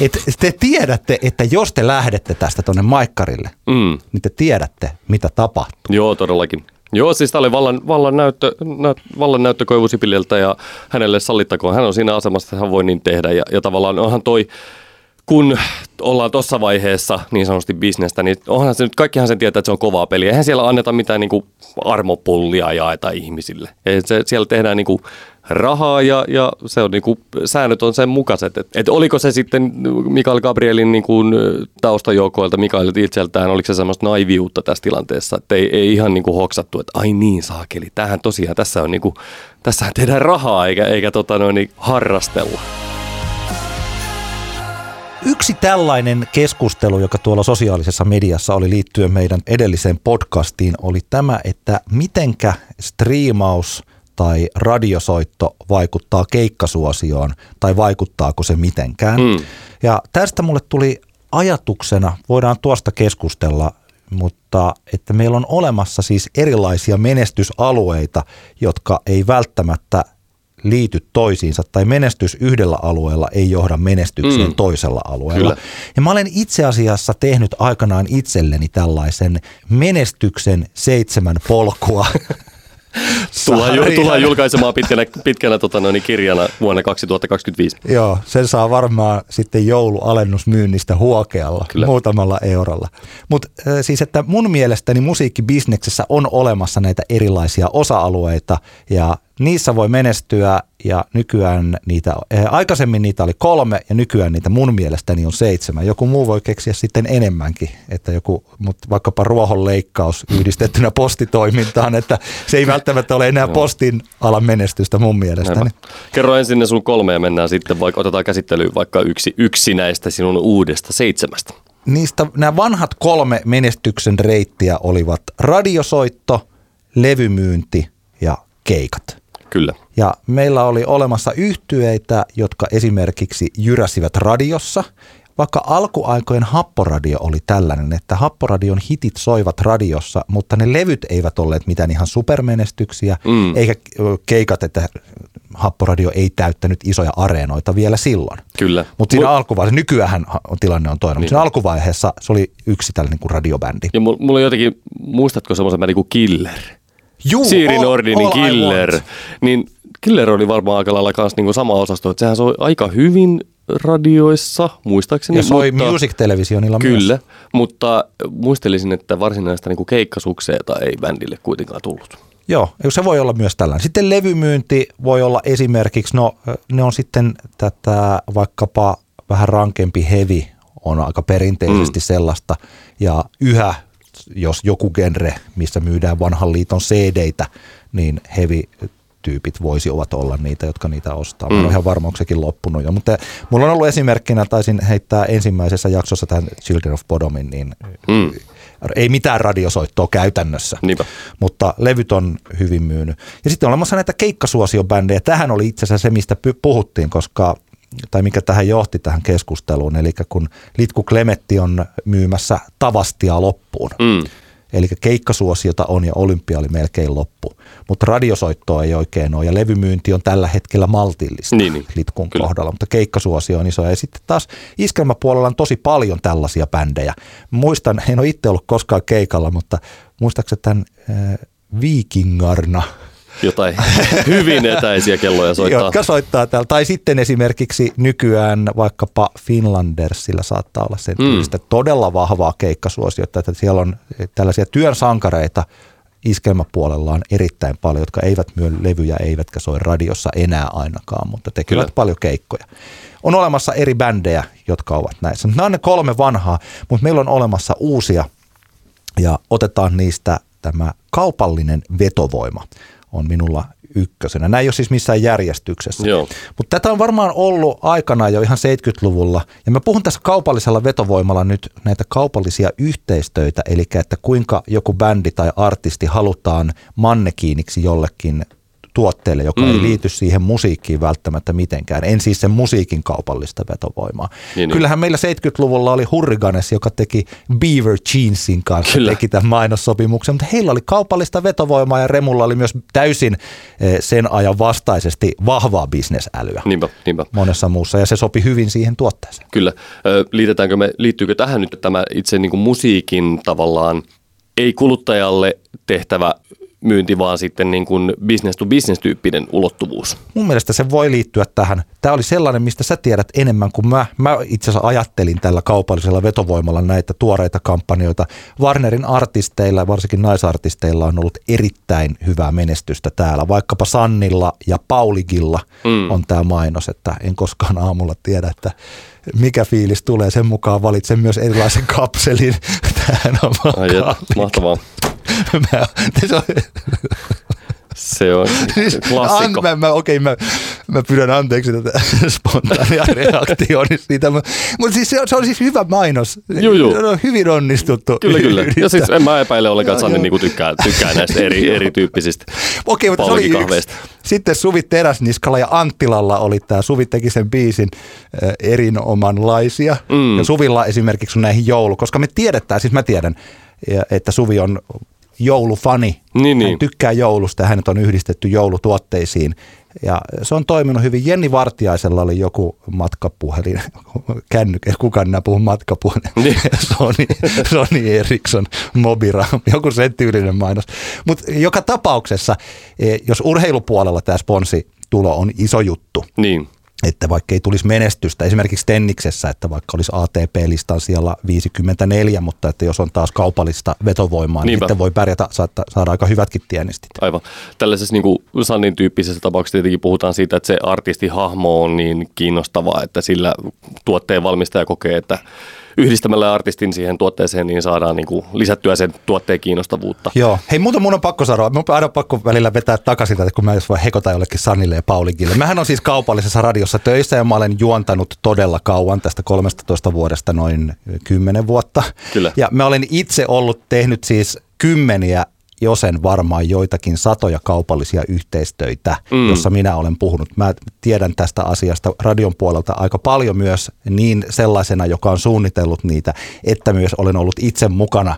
B: et te tiedätte, että jos te lähdette tästä tuonne maikkarille, mm. niin te tiedätte, mitä tapahtuu.
C: Joo, todellakin. Joo, siis tämä oli vallan, vallan, näyttö, nä, vallan näyttö Koivu Sipililtä ja hänelle sallittakoon. Hän on siinä asemassa, että hän voi niin tehdä ja, ja tavallaan onhan toi kun ollaan tuossa vaiheessa niin sanotusti bisnestä, niin onhan se nyt, kaikkihan sen tietää, että se on kovaa peliä. Eihän siellä anneta mitään niin kuin armopullia jaeta ihmisille. Se, siellä tehdään niin kuin rahaa ja, ja se on niin kuin, säännöt on sen mukaiset. Et, et oliko se sitten Mikael Gabrielin niin kuin taustajoukoilta, Mikael itseltään, oliko se semmoista naiviutta tässä tilanteessa, että ei, ei ihan niin kuin hoksattu, että ai niin saakeli, tähän tosiaan, tässä on niin kuin, tässähän tehdään rahaa eikä, eikä tota noin, niin harrastella.
B: Yksi tällainen keskustelu, joka tuolla sosiaalisessa mediassa oli liittyen meidän edelliseen podcastiin, oli tämä, että mitenkä striimaus tai radiosoitto vaikuttaa keikkasuosioon tai vaikuttaako se mitenkään. Mm. Ja tästä mulle tuli ajatuksena, voidaan tuosta keskustella, mutta että meillä on olemassa siis erilaisia menestysalueita, jotka ei välttämättä liity toisiinsa tai menestys yhdellä alueella ei johda menestykseen mm. toisella alueella. Kyllä. Ja mä olen itse asiassa tehnyt aikanaan itselleni tällaisen menestyksen seitsemän polkua
C: tullaan, ju, tullaan julkaisemaan pitkänä, pitkänä tota noin, kirjana vuonna 2025.
B: Joo, sen saa varmaan sitten joulualennusmyynnistä huokealla Kyllä. muutamalla eurolla. Mutta äh, siis, että mun mielestäni musiikkibisneksessä on olemassa näitä erilaisia osa-alueita ja niissä voi menestyä ja nykyään niitä, eh, aikaisemmin niitä oli kolme ja nykyään niitä mun mielestäni on seitsemän. Joku muu voi keksiä sitten enemmänkin, että joku, mutta vaikkapa ruohonleikkaus yhdistettynä postitoimintaan, että se ei välttämättä ole enää postin alan menestystä mun mielestäni.
C: Kerro ensin ne sun kolme ja mennään sitten, vaikka otetaan käsittelyyn vaikka yksi, yksi näistä sinun uudesta seitsemästä.
B: Niistä nämä vanhat kolme menestyksen reittiä olivat radiosoitto, levymyynti ja keikat.
C: Kyllä.
B: Ja meillä oli olemassa yhtyeitä, jotka esimerkiksi jyräsivät radiossa, vaikka alkuaikojen Happoradio oli tällainen, että Happoradion hitit soivat radiossa, mutta ne levyt eivät olleet mitään ihan supermenestyksiä, mm. eikä keikat, että Happoradio ei täyttänyt isoja areenoita vielä silloin.
C: Kyllä.
B: Mutta siinä Mut, alkuvaiheessa, nykyään tilanne on toinen, niin. mutta siinä alkuvaiheessa se oli yksi tällainen kuin radiobändi.
C: Ja mulla on jotenkin, muistatko semmoisen bändi kuin Killer?
B: Juu,
C: Siiri Nordinin all Killer. Niin Killer oli varmaan aika lailla kans niinku sama osasto, että sehän soi aika hyvin radioissa, muistaakseni.
B: Ja soi mutta, Music-televisionilla
C: Kyllä, myös. mutta muistelisin, että varsinaista niinku keikkasukseeta ei bändille kuitenkaan tullut.
B: Joo, se voi olla myös tällainen. Sitten levymyynti voi olla esimerkiksi, no ne on sitten tätä vaikkapa vähän rankempi hevi on aika perinteisesti mm. sellaista ja yhä jos joku genre, missä myydään vanhan liiton CD-tä, niin heavy tyypit voisivat olla niitä, jotka niitä ostaa. Mm. Mä ihan varma, onko sekin loppunut jo. Mutta mulla on ollut esimerkkinä, taisin heittää ensimmäisessä jaksossa tämän Children of Bodomin, niin mm. ei mitään radiosoittoa käytännössä,
C: Niinpä.
B: mutta levyt on hyvin myynyt. Ja sitten on olemassa näitä keikkasuosiobändejä. Tähän oli itse asiassa se, mistä puhuttiin, koska tai mikä tähän johti tähän keskusteluun, eli kun Litku Klemetti on myymässä Tavastia loppuun. Mm. Eli keikkasuosiota on ja olympia oli melkein loppu. Mutta radiosoittoa ei oikein ole ja levymyynti on tällä hetkellä maltillista niin, niin. Litkun Kyllä. kohdalla, mutta keikkasuosio on iso. Ja sitten taas iskelmäpuolella on tosi paljon tällaisia bändejä. Muistan, en ole itse ollut koskaan keikalla, mutta muistaakseni tämän äh, Vikingarna –
C: jotain hyvin etäisiä kelloja soittaa.
B: Jotka soittaa täällä. Tai sitten esimerkiksi nykyään vaikkapa Finlandersilla saattaa olla sen mm. todella vahvaa keikkasuosiota, että siellä on tällaisia työn sankareita iskelmäpuolella on erittäin paljon, jotka eivät myö levyjä eivätkä soi radiossa enää ainakaan, mutta tekevät Kyllä. paljon keikkoja. On olemassa eri bändejä, jotka ovat näissä. Nämä on ne kolme vanhaa, mutta meillä on olemassa uusia ja otetaan niistä tämä kaupallinen vetovoima on minulla ykkösenä. Näin ei ole siis missään järjestyksessä. Mutta tätä on varmaan ollut aikana jo ihan 70-luvulla. Ja mä puhun tässä kaupallisella vetovoimalla nyt näitä kaupallisia yhteistöitä, eli että kuinka joku bändi tai artisti halutaan mannekiiniksi jollekin tuotteelle, joka mm. ei liity siihen musiikkiin välttämättä mitenkään. En siis sen musiikin kaupallista vetovoimaa. Niin, niin. Kyllähän niin. meillä 70-luvulla oli Hurriganes, joka teki Beaver Jeansin kanssa, Kyllä. teki tämän mainossopimuksen, mutta heillä oli kaupallista vetovoimaa ja Remulla oli myös täysin eh, sen ajan vastaisesti vahvaa bisnesälyä
C: niinpä, niinpä.
B: monessa muussa ja se sopi hyvin siihen tuotteeseen.
C: Kyllä. Liitetäänkö me, liittyykö tähän nyt tämä itse niin kuin musiikin tavallaan ei kuluttajalle tehtävä myynti, vaan sitten niin kuin business to business tyyppinen ulottuvuus.
B: Mun mielestä se voi liittyä tähän. Tämä oli sellainen, mistä sä tiedät enemmän kuin mä. Mä itse asiassa ajattelin tällä kaupallisella vetovoimalla näitä tuoreita kampanjoita. Warnerin artisteilla, varsinkin naisartisteilla, on ollut erittäin hyvää menestystä täällä. Vaikkapa Sannilla ja Pauligilla mm. on tämä mainos, että en koskaan aamulla tiedä, että mikä fiilis tulee. Sen mukaan valitsen myös erilaisen kapselin tähän
C: Ai et, mahtavaa.
B: Mä, se on,
C: se on siis klassikko.
B: An, mä, mä, okei, okay, mä, mä pyydän anteeksi tätä spontaania reaktioon siitä, mutta siis se on, se on siis hyvä mainos.
C: Juu, juu.
B: Se on hyvin onnistuttu.
C: Kyllä, kyllä. Ja siis en mä epäile ollenkaan, että Sanni niinku tykkää, tykkää näistä eri, erityyppisistä
B: Okei, mutta se oli yksi. Sitten Suvi Teräsniskalla ja Anttilalla oli tämä, Suvi teki sen biisin äh, erinomanlaisia. Mm. Ja Suvilla esimerkiksi on näihin joulu, koska me tiedetään, siis mä tiedän, että Suvi on joulufani.
C: Niin, niin.
B: Hän tykkää joulusta ja hänet on yhdistetty joulutuotteisiin. Ja se on toiminut hyvin. Jenni Vartiaisella oli joku matkapuhelin, kännykkä, kukaan enää puhu matkapuhelin, niin. Sony, Sony Ericsson, Mobira, joku sen tyylinen mainos. Mutta joka tapauksessa, e, jos urheilupuolella tämä sponsi tulo on iso juttu,
C: niin
B: että vaikka ei tulisi menestystä, esimerkiksi Tenniksessä, että vaikka olisi ATP-listan siellä 54, mutta että jos on taas kaupallista vetovoimaa, niin sitten voi pärjätä, saada, saada aika hyvätkin tienestit.
C: Aivan. Tällaisessa niin kuin Sannin tyyppisessä tapauksessa tietenkin puhutaan siitä, että se artistihahmo on niin kiinnostava, että sillä tuotteen valmistaja kokee, että yhdistämällä artistin siihen tuotteeseen, niin saadaan niin kuin lisättyä sen tuotteen kiinnostavuutta.
B: Joo. Hei, muuta mun on pakko sanoa. Mun on aina pakko välillä vetää takaisin, että kun mä jos voi hekota jollekin Sannille ja Paulikille. Mähän on siis kaupallisessa radiossa töissä ja mä olen juontanut todella kauan, tästä 13 vuodesta noin 10 vuotta.
C: Kyllä.
B: Ja mä olen itse ollut tehnyt siis kymmeniä josen varmaan joitakin satoja kaupallisia yhteistöitä, mm. jossa minä olen puhunut. Mä tiedän tästä asiasta radion puolelta aika paljon myös niin sellaisena, joka on suunnitellut niitä, että myös olen ollut itse mukana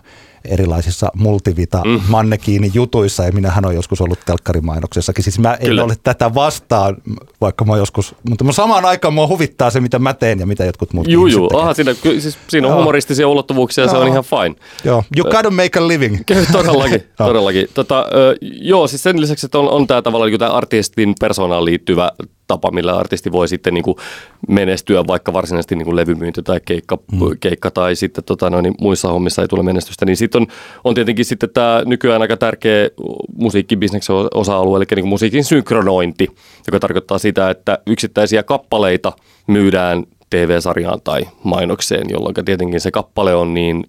B: erilaisissa multivita mm. mannekiini jutuissa ja minähän olen joskus ollut telkkarimainoksessakin. Siis mä en Kyllä. ole tätä vastaan, vaikka mä joskus, mutta samaan aikaan mua huvittaa se, mitä mä teen ja mitä jotkut muut
C: Juu, juu. Aha, siinä, siis siinä on joo. humoristisia ulottuvuuksia ja se on ihan fine.
B: Joo, you gotta make a living.
C: todellakin, todellakin. Tota, joo, siis sen lisäksi, että on, on tämä tavallaan niin tämä artistin persoonaan liittyvä tapa, millä artisti voi sitten niin kuin menestyä, vaikka varsinaisesti niin kuin levymyynti tai keikka, mm. keikka tai sitten tota, noin, niin muissa hommissa ei tule menestystä, niin sitten on, on tietenkin sitten tämä nykyään aika tärkeä musiikkibisneksen osa-alue, eli niin kuin musiikin synkronointi, joka tarkoittaa sitä, että yksittäisiä kappaleita myydään TV-sarjaan tai mainokseen, jolloin tietenkin se kappale on niin,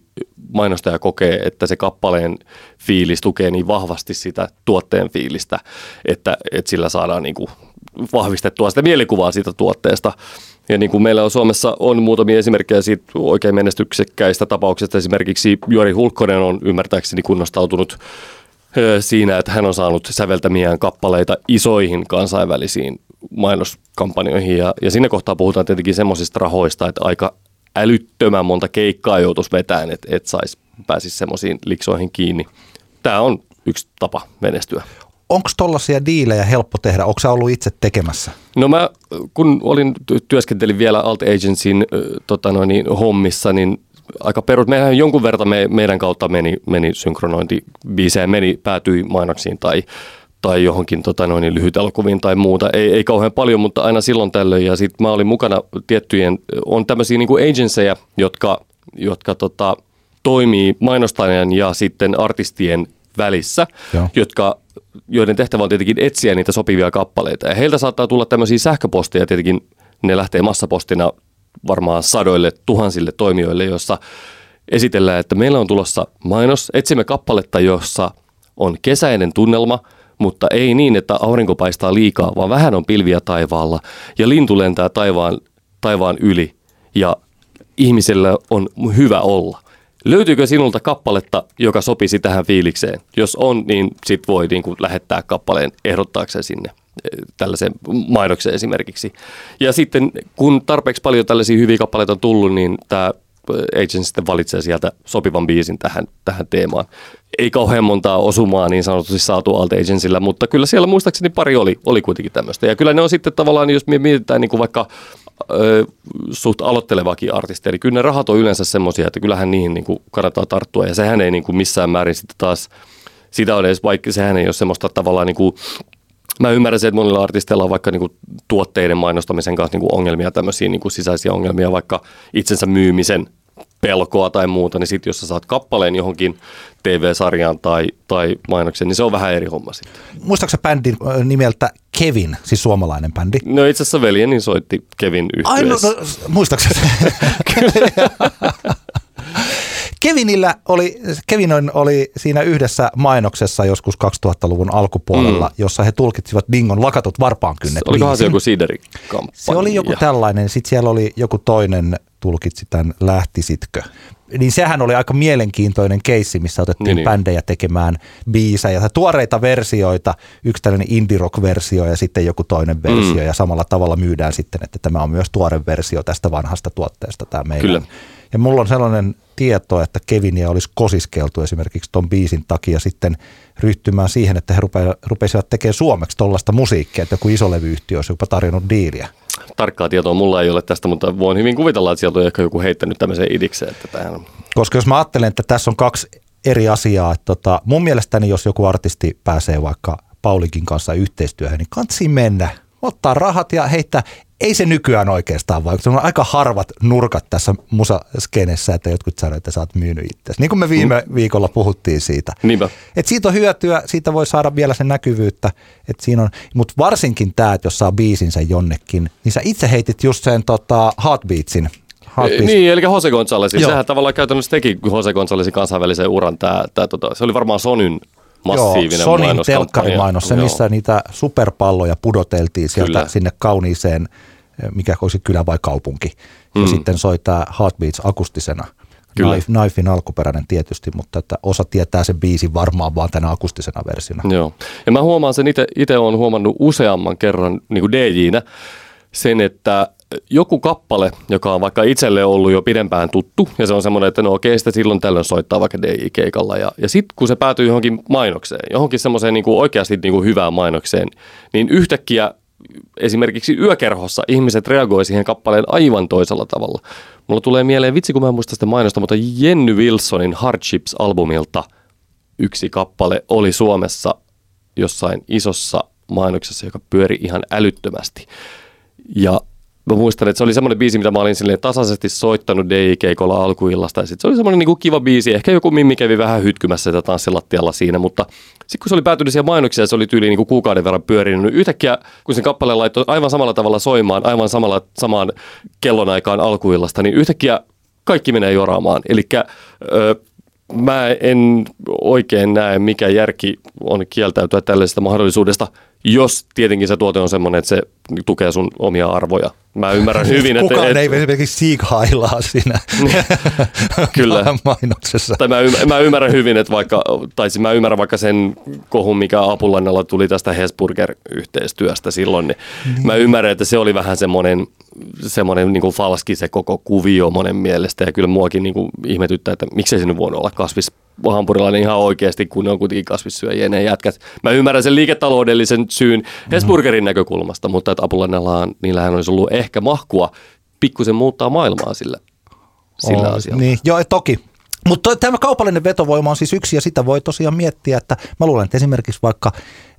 C: mainostaja kokee, että se kappaleen fiilis tukee niin vahvasti sitä tuotteen fiilistä, että, että sillä saadaan niin kuin vahvistettua sitä mielikuvaa siitä tuotteesta. Ja niin kuin meillä on Suomessa on muutamia esimerkkejä siitä oikein menestyksekkäistä tapauksista. Esimerkiksi Juori Hulkkonen on ymmärtääkseni kunnostautunut siinä, että hän on saanut säveltämiään kappaleita isoihin kansainvälisiin mainoskampanjoihin. Ja, ja siinä kohtaa puhutaan tietenkin semmoisista rahoista, että aika älyttömän monta keikkaa joutuisi vetämään, että et saisi pääsisi semmoisiin liksoihin kiinni. Tämä on yksi tapa menestyä
B: onko tollaisia diilejä helppo tehdä? Onko sä ollut itse tekemässä?
C: No mä, kun olin, työskentelin vielä Alt Agencyn tota noin, niin, hommissa, niin aika perus. Meidän jonkun verran me, meidän kautta meni, meni synkronointi biisejä, meni, päätyi mainoksiin tai, tai johonkin tota noin, niin lyhyt elokuviin tai muuta. Ei, ei kauhean paljon, mutta aina silloin tällöin. Ja sitten mä olin mukana tiettyjen, on tämmöisiä niin agencyjä, jotka, jotka tota, toimii mainostajan ja sitten artistien välissä, Joo. jotka joiden tehtävä on tietenkin etsiä niitä sopivia kappaleita. Ja heiltä saattaa tulla tämmöisiä sähköposteja, tietenkin ne lähtee massapostina varmaan sadoille, tuhansille toimijoille, jossa esitellään, että meillä on tulossa mainos, etsimme kappaletta, jossa on kesäinen tunnelma, mutta ei niin, että aurinko paistaa liikaa, vaan vähän on pilviä taivaalla ja lintu lentää taivaan, taivaan yli ja ihmisellä on hyvä olla. Löytyykö sinulta kappaletta, joka sopisi tähän fiilikseen? Jos on, niin sit voi niin kuin lähettää kappaleen ehdottaakseen sinne eh, tällaisen mainoksen esimerkiksi. Ja sitten kun tarpeeksi paljon tällaisia hyviä kappaleita on tullut, niin tämä eh, agent sitten valitsee sieltä sopivan biisin tähän, tähän teemaan. Ei kauhean montaa osumaa niin sanotusti saatu Alt Agencyllä, mutta kyllä siellä muistaakseni pari oli, oli kuitenkin tämmöistä. Ja kyllä ne on sitten tavallaan, jos mietitään niin kuin vaikka suht aloittelevakin artisti. Eli kyllä ne rahat on yleensä semmoisia, että kyllähän niihin niin kuin kannattaa tarttua ja sehän ei niin kuin missään määrin sitten taas sitä on edes, vaikka sehän ei ole semmoista tavallaan niin kuin, Mä ymmärrän se, että monilla artisteilla on vaikka niinku tuotteiden mainostamisen kanssa niinku ongelmia, tämmöisiä niinku sisäisiä ongelmia, vaikka itsensä myymisen pelkoa tai muuta, niin sitten jos sä saat kappaleen johonkin TV-sarjaan tai, tai mainoksen, niin se on vähän eri homma sitten.
B: Muistaaksä bändin nimeltä Kevin, siis suomalainen bändi?
C: No itse asiassa veljeni soitti Kevin
B: Ai no, no muistaaksä? Kevinillä oli, Kevin oli siinä yhdessä mainoksessa joskus 2000-luvun alkupuolella, mm. jossa he tulkitsivat Dingon lakatut varpaankynnet.
C: Olikohan se joku siideri-kampanja?
B: Se oli joku tällainen, sitten siellä oli joku toinen tulkitsi tämän Lähtisitkö. Niin sehän oli aika mielenkiintoinen keissi, missä otettiin
C: Niin,
B: niin,
C: niin.
B: bändejä tekemään biisejä, tai tuoreita versioita, yksi tällainen indie rock versio ja sitten joku toinen versio,
C: Mm.
B: ja samalla tavalla myydään sitten, että tämä on myös tuore versio tästä vanhasta tuotteesta, tämä meidän.
C: Kyllä.
B: Ja mulla on sellainen tieto, että Kevinia olisi kosiskeltu esimerkiksi ton biisin takia sitten ryhtymään siihen, että he rupe- rupesivat tekemään suomeksi tollaista musiikkia, että joku iso levyyhtiö olisi jopa tarjonnut diiliä.
C: Tarkkaa tietoa mulla ei ole tästä, mutta voin hyvin kuvitella, että sieltä on ehkä joku heittänyt tämmöiseen idikseen, että tämähän on
B: Koska jos mä ajattelen, että tässä on kaksi eri asiaa, että tota, mun mielestäni jos joku artisti pääsee vaikka Paulikin kanssa yhteistyöhön, niin kansi mennä, ottaa rahat ja heittää. Ei se nykyään oikeastaan, vaikka se on aika harvat nurkat tässä musaskenessä, että jotkut sanoo, että sä oot myynyt itseäsi. Niin kuin me viime viikolla puhuttiin siitä.
C: Niinpä.
B: Et siitä on hyötyä, siitä voi saada vielä sen näkyvyyttä, että siinä on, mutta varsinkin tämä, että jos saa biisinsä jonnekin, niin sä itse heitit just sen tota, Heartbeatsin. Heartbeats.
C: Niin, eli Jose Gonzalesin.
B: Joo.
C: Sehän tavallaan käytännössä teki Jose Gonzalesin kansainvälisen uran. Tää, tää, tota, se oli varmaan Sonyn massiivinen
B: Joo, Sonin telkkarimainos, se
C: Joo.
B: missä niitä superpalloja pudoteltiin sieltä
C: Kyllä.
B: Kyllä. sinne kauniiseen, eh, mikä olisi kylä vai kaupunki. Ja
C: Mm.
B: sitten soi tämä Heartbeats akustisena.
C: Kyllä.
B: Knife, Knifein alkuperäinen tietysti, mutta että osa tietää sen biisin varmaan vaan tänä akustisena versiona.
C: Joo. Ja mä huomaan sen itse, itse olen huomannut useamman kerran niin kuin DJ-nä sen, että joku kappale, joka on vaikka itselle ollut jo pidempään tuttu, ja se on semmoinen, että no okei, sitä silloin tällöin soittaa vaikka DJ-keikalla, ja, ja sitten kun se päätyy johonkin mainokseen, johonkin semmoiseen niin kuin oikeasti niin kuin hyvään mainokseen, niin yhtäkkiä esimerkiksi yökerhossa ihmiset reagoi siihen kappaleen aivan toisella tavalla. Mulla tulee mieleen, vitsi kun mä en muista sitä mainosta, mutta Jenny Wilsonin Hardships-albumilta yksi kappale oli Suomessa jossain isossa mainoksessa, joka pyöri ihan älyttömästi. Ja mä muistan, että se oli semmoinen biisi, mitä mä olin tasaisesti soittanut DJ-keikolla alkuillasta. Ja sit se oli semmoinen niinku kiva biisi. Ehkä joku mimmi kävi vähän hytkymässä sitä tanssilattialla siinä, mutta sitten kun se oli päätynyt siihen mainokseen se oli tyyliin niinku kuukauden verran pyörinyt, yhtäkkiä kun sen kappaleen laittoi aivan samalla tavalla soimaan, aivan samalla, samaan kellonaikaan alkuillasta, niin yhtäkkiä kaikki menee joraamaan. Eli mä en oikein näe, mikä järki on kieltäytyä tällaisesta mahdollisuudesta, jos tietenkin se tuote on semmoinen, että se tukee sun omia arvoja. Mä ymmärrän hyvin, että...
B: Kukaan
C: et,
B: ei esimerkiksi siikhailaa siinä
C: Kyllä.
B: mainoksessa.
C: tai mä, ymmär, mä ymmärrän hyvin, että vaikka, tai siis mä ymmärrän vaikka sen kohun, mikä Apulannalla tuli tästä Hesburger-yhteistyöstä silloin, niin, niin. mä ymmärrän, että se oli vähän semmoinen, semmoinen niin kuin falski se koko kuvio monen mielestä, ja kyllä muakin niin kuin ihmetyttää, että miksei se nyt voinut olla kasvis hampurilainen ihan oikeasti, kun ne on kuitenkin kasvissyöjiä ne jätkät. Mä ymmärrän sen liiketaloudellisen syyn Hesburgerin näkökulmasta, mutta että Apulannalla niillähän olisi ollut ehkä mahkua pikkusen muuttaa maailmaa sillä, sillä asialla.
B: Niin, joo, toki. Mutta tämä kaupallinen vetovoima on siis yksi ja sitä voi tosiaan miettiä, että mä luulen, että esimerkiksi vaikka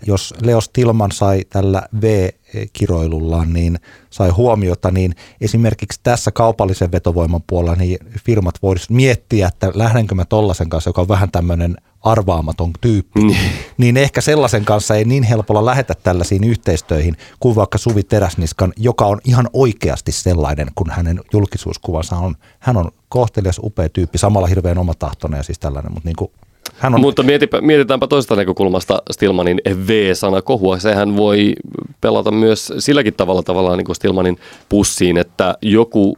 B: jos Leos Tilman sai tällä V-kiroilullaan, niin sai huomiota, niin esimerkiksi tässä kaupallisen vetovoiman puolella niin firmat voisivat miettiä, että lähdenkö mä tollasen kanssa, joka on vähän tämmöinen arvaamaton tyyppi,
C: Niin.
B: niin ehkä sellaisen kanssa ei niin helpolla lähetä tällaisiin yhteistöihin kuin vaikka Suvi Teräsniskan, joka on ihan oikeasti sellainen, kun hänen julkisuuskuvansa on. Hän on kohtelias, upea tyyppi, samalla hirveän omatahtoinen ja siis tällainen, mutta niin kuin, hän on
C: Mutta mietipä, mietitäänpä toisesta näkökulmasta Stilmanin V-sana kohua. Sehän voi pelata myös silläkin tavalla tavallaan niin kuin Stilmanin pussiin, että joku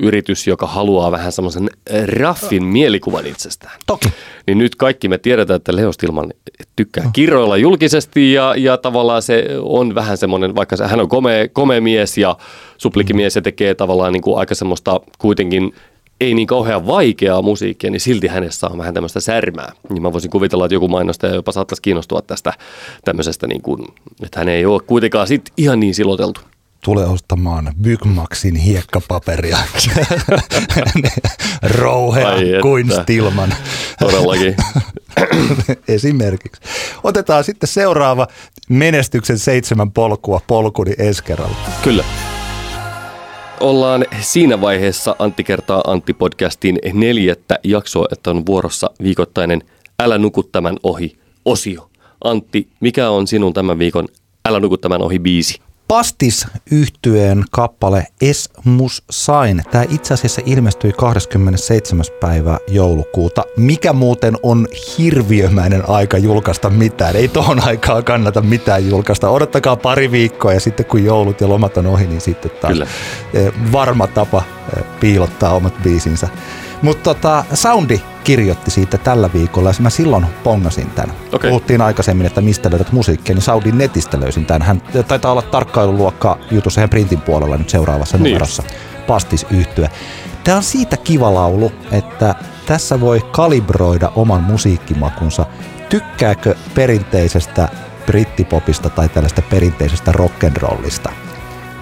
C: yritys, joka haluaa vähän semmoisen raffin mielikuvan itsestään.
B: toki.
C: Niin nyt kaikki me tiedetään, että Leo Stilman tykkää kirjoilla julkisesti ja, ja tavallaan se on vähän semmoinen, vaikka se, hän on komea, komea mies ja suplikimies ja tekee tavallaan niin kuin aika semmoista kuitenkin ei niin kauhean vaikeaa musiikkia, niin silti hänessä on vähän tämmöistä särmää. Niin mä voisin kuvitella, että joku mainostaja jopa saattaisi kiinnostua tästä tämmöisestä, niin kuin, että hän ei ole kuitenkaan sit ihan niin siloteltu.
B: Tule ostamaan Bygmaxin hiekkapaperia. Rouhea
C: Ai että.
B: kuin Stilman.
C: Todellakin.
B: esimerkiksi. Otetaan sitten seuraava menestyksen seitsemän polkua polkuni ensi kerralla.
C: Kyllä. Ollaan siinä vaiheessa Antti kertaa Antti podcastin neljättä jaksoa, että on vuorossa viikoittainen Älä nuku tämän ohi osio. Antti, mikä on sinun tämän viikon Älä nuku tämän ohi biisi?
B: Pastis yhtyeen kappale Es mus sain. Tämä itse asiassa ilmestyi 27. päivä joulukuuta. Mikä muuten on hirviömäinen aika julkaista mitään. Ei tohon aikaa kannata mitään julkaista. Odottakaa pari viikkoa ja sitten kun joulut ja lomat on ohi, niin sitten taas
C: Kyllä.
B: eh, varma tapa eh, piilottaa omat biisinsä. Mutta tota, Soundi kirjoitti siitä tällä viikolla ja mä silloin pongasin tämän.
C: Okei.
B: Puhuttiin aikaisemmin, että mistä löydät musiikkia, niin Soundin netistä löysin tämän. Hän taitaa olla tarkkailuluokka jutussa ihan printin puolella nyt seuraavassa
C: Niin.
B: numerossa. Pastis yhtyä. Tämä on siitä kiva laulu, että tässä voi kalibroida oman musiikkimakunsa. Tykkääkö perinteisestä brittipopista tai tällaista perinteisestä rock'n'rollista?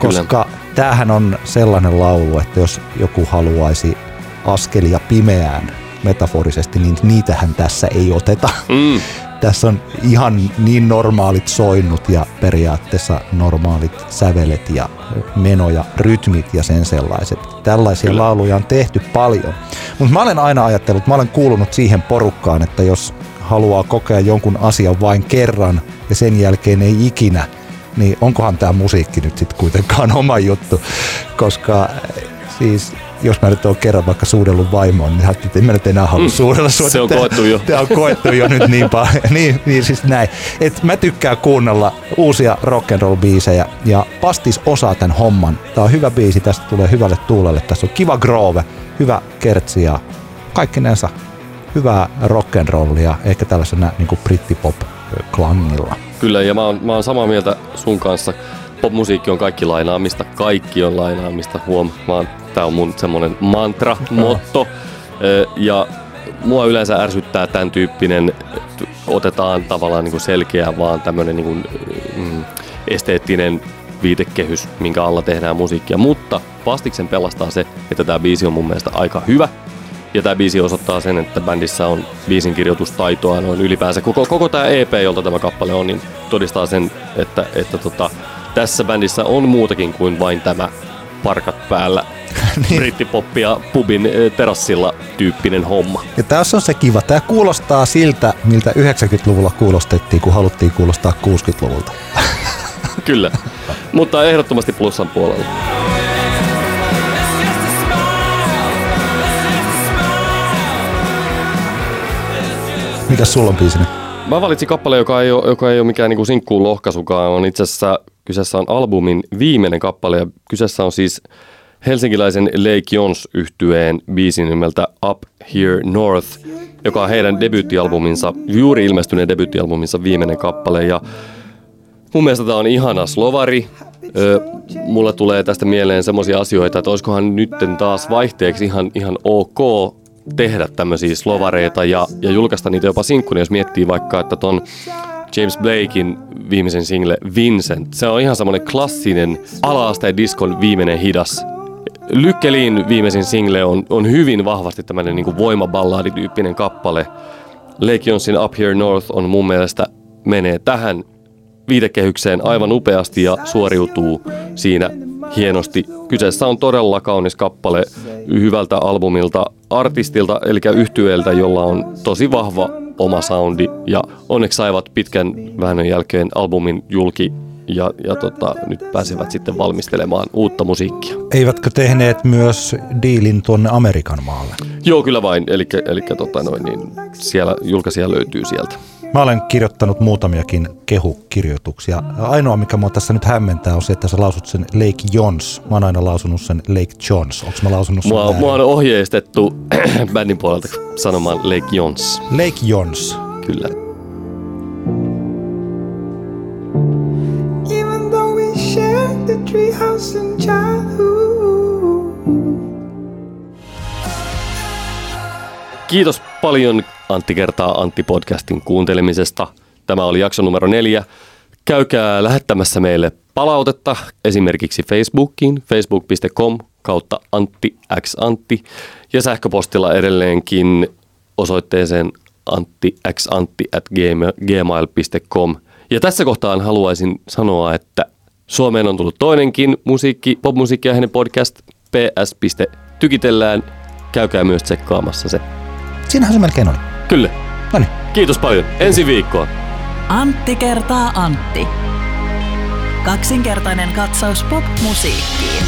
C: Kyllä.
B: Koska tämähän on sellainen laulu, että jos joku haluaisi askelia pimeään metaforisesti, niin niitähän tässä ei oteta.
C: Mm,
B: Tässä on ihan niin normaalit soinnut ja periaatteessa normaalit sävelet ja meno ja rytmit ja sen sellaiset. Tällaisia
C: Kyllä.
B: lauluja on tehty paljon. Mutta mä olen aina ajatellut, mä olen kuulunut siihen porukkaan, että jos haluaa kokea jonkun asian vain kerran ja sen jälkeen ei ikinä, niin onkohan tämä musiikki nyt sitten kuitenkaan oma juttu, koska siis jos mä nyt oon kerran vaikka suudellut vaimoon, niin ajattelin, että en mä nyt enää halua
C: Mm.
B: suudella sua.
C: Se on
B: Tää-
C: koettu jo.
B: Tämä on koettu jo nyt niin paljon. niin, niin siis näin. Et mä tykkään kuunnella uusia rock'n'roll-biisejä ja Pastis osaa tämän homman. Tämä on hyvä biisi, tästä tulee hyvälle tuulelle. Tässä on kiva groove, hyvä kertsi ja kaikkinensa hyvää rock'n'rollia, ehkä tällaisena niin kuin brittipop-klangilla.
C: kyllä, ja mä oon, mä oon samaa mieltä sun kanssa. Popmusiikki on kaikki lainaamista, kaikki on lainaamista, huom. Mä oon, tää on mun semmonen mantra, motto. Ja mua yleensä ärsyttää tämän tyyppinen, otetaan tavallaan niin kuin selkeä vaan tämmöinen niin kuin, mm, esteettinen viitekehys, minkä alla tehdään musiikkia. Mutta Pastiksen pelastaa se, että tämä biisi on mun mielestä aika hyvä. Ja tämä biisi osoittaa sen, että bändissä on biisin kirjoitustaitoa noin ylipäänsä. Koko, koko tämä EP, jolta tämä kappale on, niin todistaa sen, että, että tota, tässä bändissä on muutakin kuin vain tämä parkat päällä
B: Niin.
C: brittipoppia pubin eh, terassilla tyyppinen homma.
B: Ja tässä on se kiva. Tämä kuulostaa siltä, miltä 90-luvulla kuulostettiin, kun haluttiin kuulostaa 60-luvulta.
C: Kyllä, mutta ehdottomasti plussan puolella.
B: Mikä sulla on biisini?
C: Mä valitsin kappaleen, joka ei ole, joka ei ole mikään niinku sinkkuun lohkaisukaan. On itse asiassa kyseessä on albumin viimeinen kappale ja kyseessä on siis helsinkiläisen Lake Jons yhtyeen biisin nimeltä Up Here North, joka on heidän debyyttialbuminsa, juuri ilmestyneen debyyttialbuminsa viimeinen kappale. Ja mun mielestä tämä on ihana slovari. Ö, mulla tulee tästä mieleen semmoisia asioita, että olisikohan nytten taas vaihteeksi ihan, ihan ok tehdä tämmöisiä slovareita ja, ja julkaista niitä jopa sinkkuna, jos miettii vaikka, että ton James Blakein viimeisen single Vincent, se on ihan semmoinen klassinen ala-asteen diskon viimeinen hidas. Lykkelin viimeisin single on, on hyvin vahvasti tämmöinen niin voimaballadityyppinen kappale. Lake Up Here North on mun mielestä menee tähän viitekehykseen aivan upeasti ja suoriutuu siinä hienosti. Kyseessä on todella kaunis kappale hyvältä albumilta, artistilta, eli yhtyeeltä, jolla on tosi vahva oma soundi. Ja onneksi saivat pitkän väännön jälkeen albumin julki ja, ja tota, nyt pääsevät sitten valmistelemaan uutta musiikkia.
B: Eivätkö tehneet myös diilin tuonne Amerikan maalle?
C: Joo, kyllä vain. Eli, eli tota noin, niin siellä julkaisija löytyy sieltä.
B: Mä olen kirjoittanut muutamiakin kehukirjoituksia. Ainoa, mikä mua tässä nyt hämmentää, on se, että sä lausut sen Lake Jons. Mä oon aina lausunut sen Lake Johns. Onko mä lausunut sen
C: Mua, mua on ohjeistettu bändin puolelta sanomaan Lake Jons.
B: Lake Jons.
C: Kyllä.
D: The treehouse in.
C: Kiitos paljon Antti kertaa Antti podcastin kuuntelemisesta. Tämä oli jakso numero neljä. Käykää lähettämässä meille palautetta esimerkiksi Facebookiin, facebook.com kautta Antti X Antti ja sähköpostilla edelleenkin osoitteeseen antti, xantti at gmail.com. Ja tässä kohtaan haluaisin sanoa, että Suomeen on tullut toinenkin musiikki, popmusiikkiaiheinen podcast, ps.tykitellään. Käykää myös tsekkaamassa se.
B: Siinähän se melkein oli.
C: Kyllä.
B: No niin.
C: Kiitos paljon. Ensi viikkoon.
A: Antti kertaa Antti. Kaksinkertainen katsaus pop-musiikkiin.